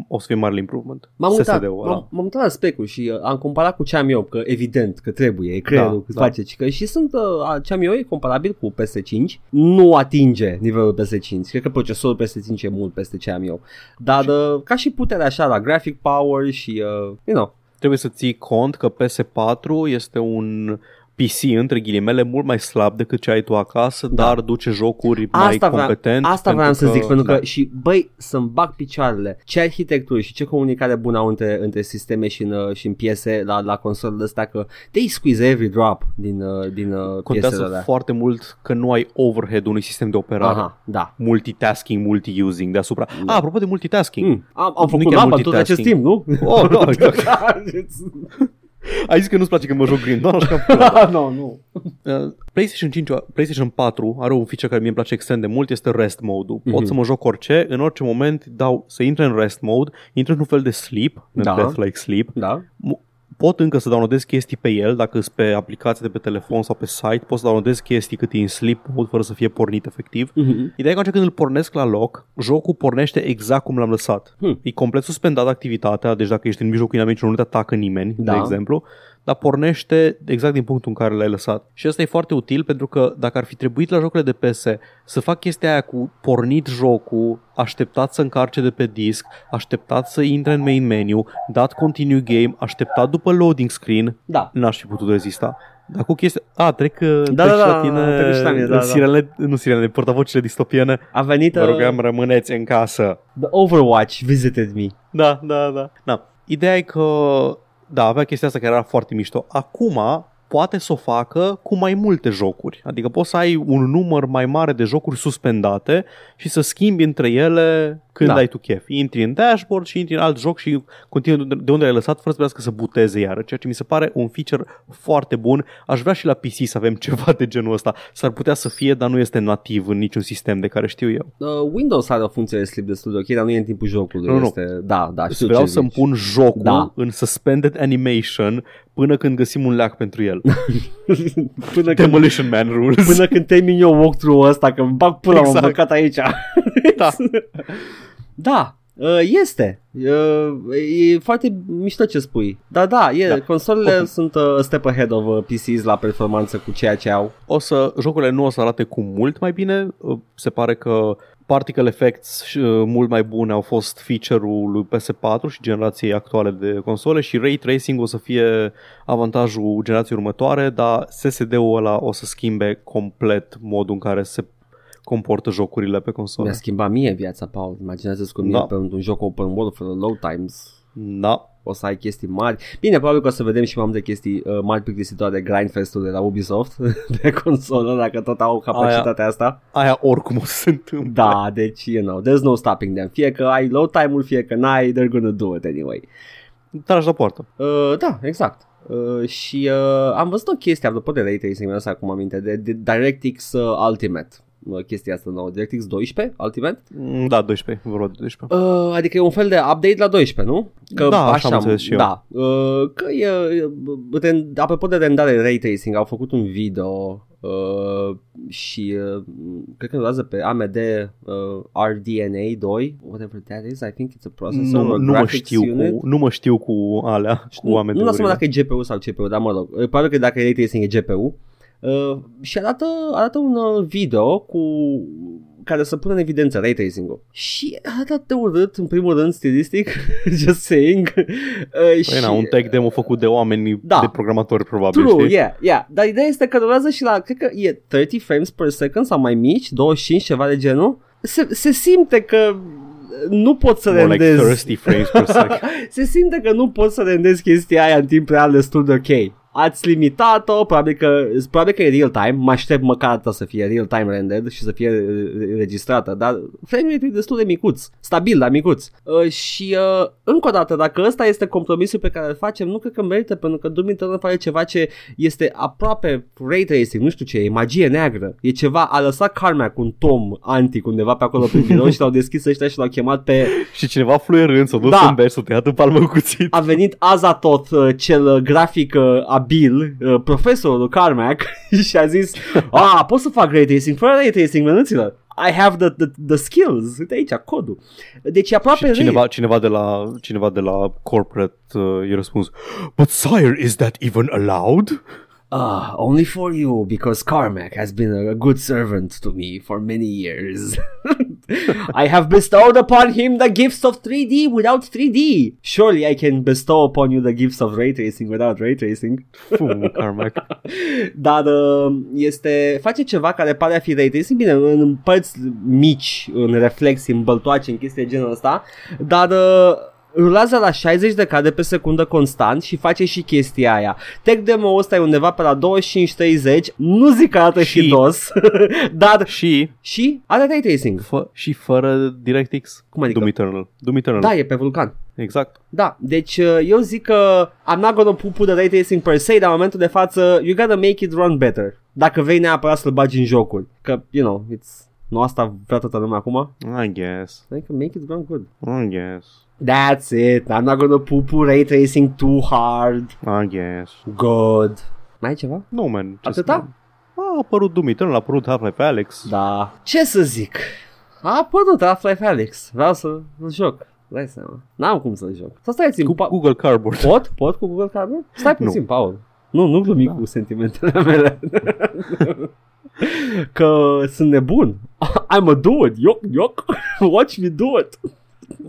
o să fie marele improvement. M-am uitat, SSD-ul ăla. m-am, m-am uitat la specul și uh, am comparat cu ce am eu, că evident că trebuie, e creierul Da, cât da. face, ci că și sunt, uh, ce am eu e comparabil cu PS5, nu atinge nivelul PS5, cred că procesorul PS5 e mult peste ce am eu, dar uh, ca și puterea așa la graphic power și, uh, you know, Trebuie să ții cont că PS4 este un PC între ghilimele mult mai slab decât ce ai tu acasă, Da. dar duce jocuri mai Asta vreau, competent. asta vreau să zic, pentru că da. și băi, să-mi bag picioarele, ce arhitectură și ce comunicare bună au între, între sisteme și în, uh, și în piese la, la consolele astea, că they squeeze every drop din, uh, din uh, piesele Contează alea. foarte mult că nu ai overhead unui sistem de operare. Aha, da. Multitasking, multi-using deasupra. Ah, apropo de multitasking. Mm. Am, am Nu făcut chiar laba tot acest timp, multitasking. nu? Oh, da, exact. Ai zis că nu-ți place când mă joc green, doar așa că no, nu. Uh, PlayStation 5, PlayStation 4 are un feature care mie îmi place extrem de mult, este rest mode-ul. Pot Mhm. să mă joc orice, în orice moment dau să intre în rest mode, intră într-un fel de sleep, Da. death like sleep. Da? M- Pot încă să downloadez chestii pe el, dacă sunt pe aplicație de pe telefon sau pe site, pot să downloadez chestii cât e în sleep mode fără să fie pornit efectiv. Mm-hmm. Ideea e că atunci când îl pornesc la loc, jocul pornește exact cum l-am lăsat. Hmm. E complet suspendat activitatea, deci dacă ești în mijlocul inamicii nu te atacă nimeni, Da. de exemplu, dar pornește exact din punctul în care l-ai lăsat. Și asta e foarte util pentru că dacă ar fi trebuit la jocurile de PS să fac chestia aia cu pornit jocul, așteptat să încarce de pe disc, așteptat să intre în main menu, dat continue game, așteptat după loading screen, Da. n-aș fi putut rezista. Dar cu chestia... A, trec, da, da, trec și da, la tine trec și la mine, da, da. sirene, nu sirene, portavocile distopiene. A venit Vă uh, rugăm, rămâneți în casă. The Overwatch visited me. Da, da, da. da. Ideea e că, da, avea chestia asta care era foarte mișto. Acum poate să o facă cu mai multe jocuri. Adică poți să ai un număr mai mare de jocuri suspendate și să schimbi între ele când Da. ai tu chef. Intri în dashboard și intri în alt joc și continui de unde ai lăsat fără să trebuiască să buteze iară, ceea ce mi se pare un feature foarte bun. Aș vrea și la PC să avem ceva de genul ăsta. S-ar putea să fie, dar nu este nativ în niciun sistem de care știu eu. Uh, Windows are o funcție de sleep destul de ok, dar nu e în timpul jocului. Nu, nu. Este... Da, da, știu Vreau ce să-mi zici. pun jocul Da. în suspended animation până când găsim un leac pentru el. până, când, Demolition Man rules. până când termin eu walkthrough-ul ăsta, că îmi bag pula, exact. Exact. m-am băcat aici. Da. da, Uh, este. Uh, e foarte mișto ce spui. Da, da, e, da. consolele okay. sunt uh, step ahead of uh, PCs la performanță cu ceea ce au. O să, jocurile nu o să arate cu mult mai bine. Uh, se pare că particle effects uh, mult mai bune au fost feature-ul lui PS4 și generației actuale de console și ray tracing o să fie avantajul generației următoare, dar SSD-ul ăla o să schimbe complet modul în care se comportă jocurile pe console. Mi-a schimbat mie viața, Paul. Imaginează-ți cum da. e pe un joc open world fără load times. Da. O să ai chestii mari. Bine, probabil că o să vedem și mai multe chestii uh, mari plictisitoare de grindfest-ul de la Ubisoft de consolă, dacă tot au capacitatea aia, asta. Aia oricum o să se întâmple. Da, deci, you know, there's no stopping them. Fie că ai load time-ul, fie că n-ai, they're gonna do it anyway. Tragi la poartă. Uh, da, exact. Uh, și uh, am văzut o chestie apropo de ray tracing, mi acum aminte, de, de DirectX uh, Ultimate chestia asta nouă, DirectX 12 Ultimate? Mm, da, 12, vorba de 12. Uh, adică e un fel de update la 12, nu? Că da, așa, așa am și eu. Da, uh, că e, uh, apropo de rendare ray tracing, au făcut un video Uh, și uh, cred că durează pe AMD uh, RDNA 2 whatever that is I think it's a processor nu, nu mă știu unit. cu, nu mă știu cu alea cu AMD nu, nu seama dacă e GPU sau CPU dar mă rog probabil că dacă e ray tracing e GPU Uh, și arată, arată un uh, video cu care să pună în evidență ray tracing-ul. Și arată de urât, în primul rând, stilistic, just saying. Uh, păi și... na, un tech demo făcut de oameni, da. de programatori, probabil, True, știi? yeah, yeah. Dar ideea este că durează și la, cred că e 30 frames per second sau mai mici, 25, ceva de genul. Se, se simte că nu pot să More rendezi like 30 frames per second. se simte că nu pot să rendezi chestia aia în timp real destul de ok ați limitat-o, probabil că, probabil că e real-time, mă aștept măcar atât să fie real-time rendered și să fie registrată, dar frame rate e destul de micuț, stabil, dar micuț. Uh, și uh, încă o dată, dacă ăsta este compromisul pe care îl facem, nu cred că merită, pentru că Doom Eternal face ceva ce este aproape ray tracing, nu știu ce, e magie neagră, e ceva, a lăsat Carmack un tom antic undeva pe acolo pe birou și l-au deschis ăștia și l-au chemat pe... și cineva fluierând s-a dus da. în beri, s-a tăiat în palmă cuțit. A venit Azatoth, uh, cel grafic uh, Bill, uh, profesorul Carmack, și a zis, ah, pot să fac ray tracing fără ray tracing, mănânților. I have the, the, the skills. Uite aici, codul. Deci e aproape și cineva, cineva, de la, cineva de la corporate uh, i-a răspuns, But sire, is that even allowed? Ah, only for you, because Carmack has been a good servant to me for many years. I have bestowed upon him the gifts of 3D without 3D. Surely I can bestow upon you the gifts of ray tracing without ray tracing. Fum, Carmack. Dar uh, este, face ceva care pare a fi ray tracing, bine, în părți mici, în reflexii, în băltoace, în chestii de genul ăsta, dar uh, rulează la 60 de cadre pe secundă constant și face și chestia aia. Tech demo ăsta e undeva pe la 25-30, nu zic că arată și dos, dar și și are ray tracing. F- și fără DirectX. Cum adică? Doom Eternal. Doom Eternal. Da, e pe vulcan. Exact. Da, deci uh, eu zic că I'm not gonna put the ray tracing per se, dar în momentul de față you gotta make it run better. Dacă vei neapărat să-l bagi în jocul. Că, you know, it's nu asta vrea toată lumea acum? I guess. I can make it run good. I guess. That's it. I'm not gonna poo-poo ray tracing too hard. I guess. Good. Mai ai ceva? No, man. Atâta? A apărut Doom Eternal, a apărut Half-Life Alex. Da. Ce să zic? A apărut Half-Life Alex. Vreau să-l joc. Dai seama. N-am cum să-l joc. Să stai puțin. Cu pa- Google Cardboard. Pot? Pot cu Google Cardboard? Stai puțin, nu. Paul. Nu, nu glumi da. cu sentimentele mele. că sunt nebun. I'm a dude. Yoc, yoc. Watch me do it.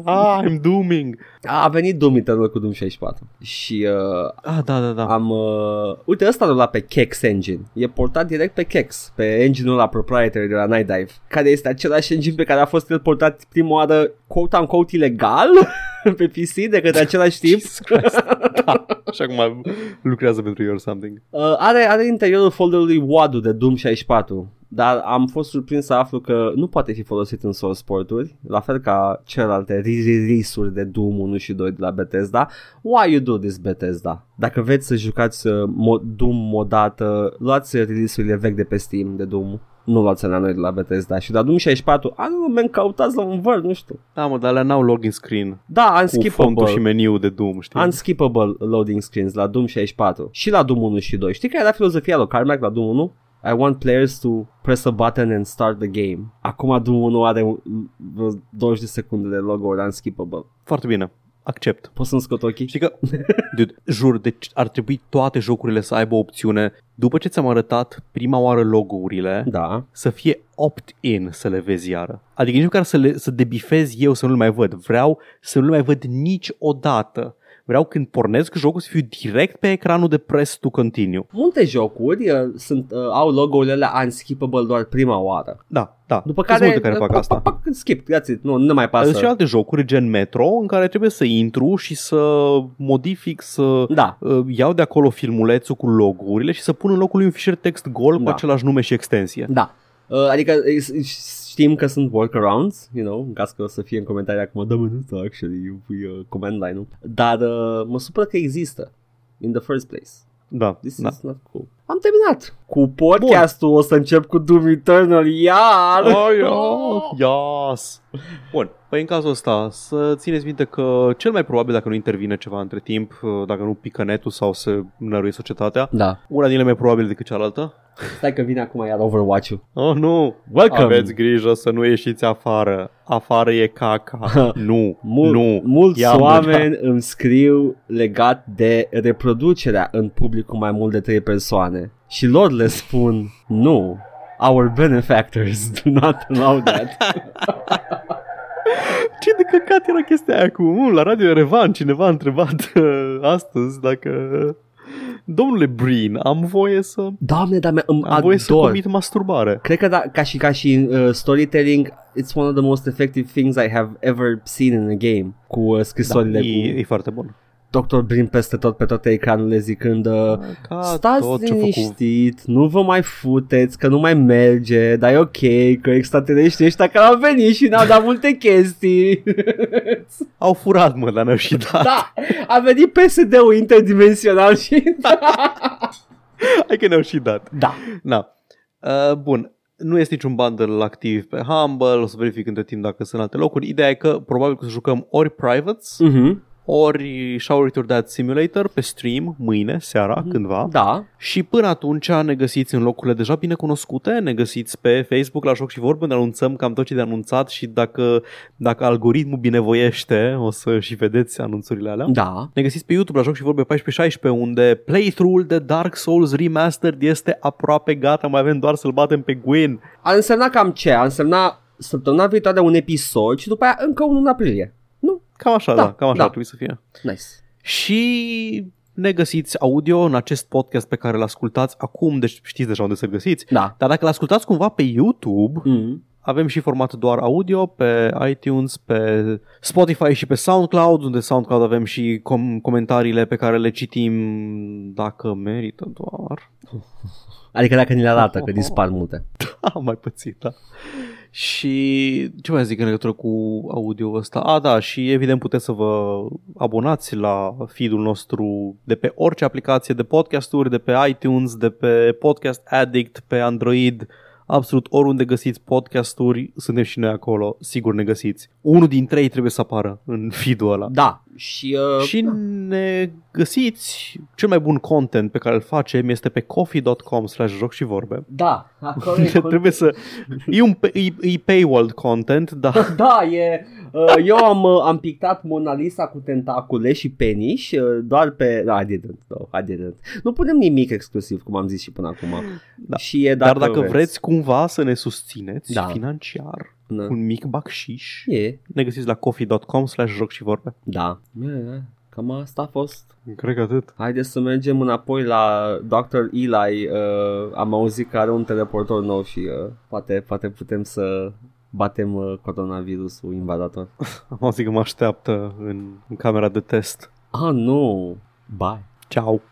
Ah, I'm dooming. A venit Doom Eternal cu Doom 64 și uh, ah, da, da, da. am... Uh, uite, ăsta la pe Kex Engine. E portat direct pe Kex, pe engine-ul la proprietary de la Night Dive, care este același engine pe care a fost el portat prima oară quote-unquote ilegal pe PC de către același tip. da, așa cum lucrează pentru you or something. Uh, are, are interiorul folderului WAD de Doom 64 dar am fost surprins să aflu că nu poate fi folosit în source porturi, la fel ca celelalte release-uri de Doom 1 și 2 de la Bethesda. Why you do this Bethesda? Dacă veți să jucați uh, Doom modată, luați release-urile vechi de pe Steam de Doom nu luați la noi de la Bethesda și la Doom 64, a nu, men, căutați la un văr, nu știu. Da, mă, dar alea n-au login screen. Da, unskippable. Cu și meniu de Doom, știi? Unskippable loading screens la Doom 64 și la Doom 1 și 2. Știi care era filozofia lui Carmack la Doom 1? I want players to press a button and start the game. Acum Doom 1 are un- vreo 20 de secunde de logo unskippable. Foarte bine. Accept. Poți să-mi scot ochii? Știi că, dude, jur, deci ar trebui toate jocurile să aibă o opțiune, după ce ți-am arătat prima oară logo-urile, Da. să fie opt-in să le vezi iară. Adică nici măcar să, le, să debifez eu să nu le mai văd. Vreau să nu le mai văd niciodată. Vreau când pornesc jocul să fiu direct pe ecranul de press to continue. Multe jocuri uh, sunt, uh, au logo-urile alea unskippable doar prima oară. Da, da. După Sunt care, multe care fac pac, asta. pac, pac, skip, that's it. Nu, nu mai Dar Sunt și pasă. alte jocuri gen Metro în care trebuie să intru și să modific, să Da. uh, iau de acolo filmulețul cu logo-urile și să pun în locul lui un fișier text gol cu Da. același nume și extensie. Da. Uh, adică uh, știm că sunt workarounds, you know, în caz că o să fie în comentarii acum, da, mă, nu stă actually, pui uh, command line-ul. Dar uh, mă supără că există in the first place. Da, This da. is not cool. Am terminat cu podcastul, o să încep cu Doom Eternal iar. Oh, yeah. Yes. Bun, păi în cazul ăsta să țineți minte că cel mai probabil dacă nu intervine ceva între timp, uh, dacă nu pică netul sau se năruie societatea, Da. una din ele mai probabil decât cealaltă. Stai că vine acum iar Overwatch-ul. Oh, nu! Welcome! Aveți grijă să nu ieșiți afară. Afară e caca. nu, Mul- nu. Mulți Ia oameni îmi scriu legat de reproducerea în public cu mai mult de 3 persoane și lor le spun nu, our benefactors do not allow that. Ce de căcat era chestia aia cu uh, la Radio Revan cineva a întrebat uh, astăzi dacă Domnule Breen, am voie să Doamne, dar mi- îmi am voie să ador. comit masturbare. Cred că da, ca și ca și uh, storytelling, it's one of the most effective things I have ever seen in a game cu uh, Da, scrisorile e, cu e foarte bun. Dr. Brin peste tot pe toate ekranurile zicând uh, Ca Stați tot ce-a făcut. liniștit, nu vă mai futeți, că nu mai merge, dar e ok, că extraterestrii ăștia care au venit și ne-au dat multe chestii. Au furat, mă, dar n-au și dat. da, a venit PSD-ul interdimensional și... Hai că ne-au și dat. da. Na. Uh, bun. Nu este niciun bundle activ pe Humble, o să verific între timp dacă sunt alte locuri. Ideea e că probabil că o să jucăm ori Privates, Mhm. Ori Shower It or Dad Simulator pe stream mâine, seara, cândva. Da. Și până atunci ne găsiți în locurile deja bine cunoscute, ne găsiți pe Facebook la Joc și Vorbe, ne anunțăm cam tot ce de anunțat și dacă, dacă algoritmul binevoiește o să și vedeți anunțurile alea. Da. Ne găsiți pe YouTube la Joc și Vorbe 14-16 unde playthrough-ul de Dark Souls Remastered este aproape gata, mai avem doar să-l batem pe Gwyn. A însemnat cam ce? A însemnat săptămâna viitoare un episod și după aia încă unul în aprilie. Nu? Cam așa, Da, da, cam așa da. ar trebui să fie. Nice. Și ne găsiți audio în acest podcast pe care îl ascultați acum, deci știți deja unde să-l găsiți. Da. Dar dacă l-ascultați cumva pe YouTube, Mm. avem și format doar audio pe iTunes, pe Spotify și pe SoundCloud, unde SoundCloud avem și com- comentariile pe care le citim dacă merită doar. Adică dacă ni le arată, că dispar multe. Am mai pățit, da. Și ce mai zic în legătură cu audio ăsta? A, da, și evident puteți să vă abonați la feed-ul nostru de pe orice aplicație de podcasturi, de pe iTunes, de pe Podcast Addict, pe Android, absolut oriunde găsiți podcasturi, suntem și noi acolo, sigur ne găsiți. Unul din trei trebuie să apară în feed-ul ăla. Da. Și, uh, Și ne găsiți cel mai bun content pe care îl facem este pe coffee.com slash joc și vorbe. da, acolo e Trebuie să... E, un, e, e paywall content, dar Da, e... Uh, eu am, uh, am pictat Mona Lisa cu tentacule și peniș uh, doar pe... Da, I didn't, no, I didn't. Nu punem nimic exclusiv, cum am zis și până acum. Da. Și e dar dacă vreți cumva să ne susțineți Da. financiar, Da. un mic bacșiș, E, ne găsiți la coffee.com slash joc și vorbe. da. E, cam asta a fost. Cred că atât. Haideți să mergem înapoi la Dr. Eli. Uh, am auzit că are un teleportor nou și uh, poate, poate putem să batem uh, coronavirusul invadator. Am auzit că mă așteaptă în, în camera de test. Ah, nu. Bye. Ciao!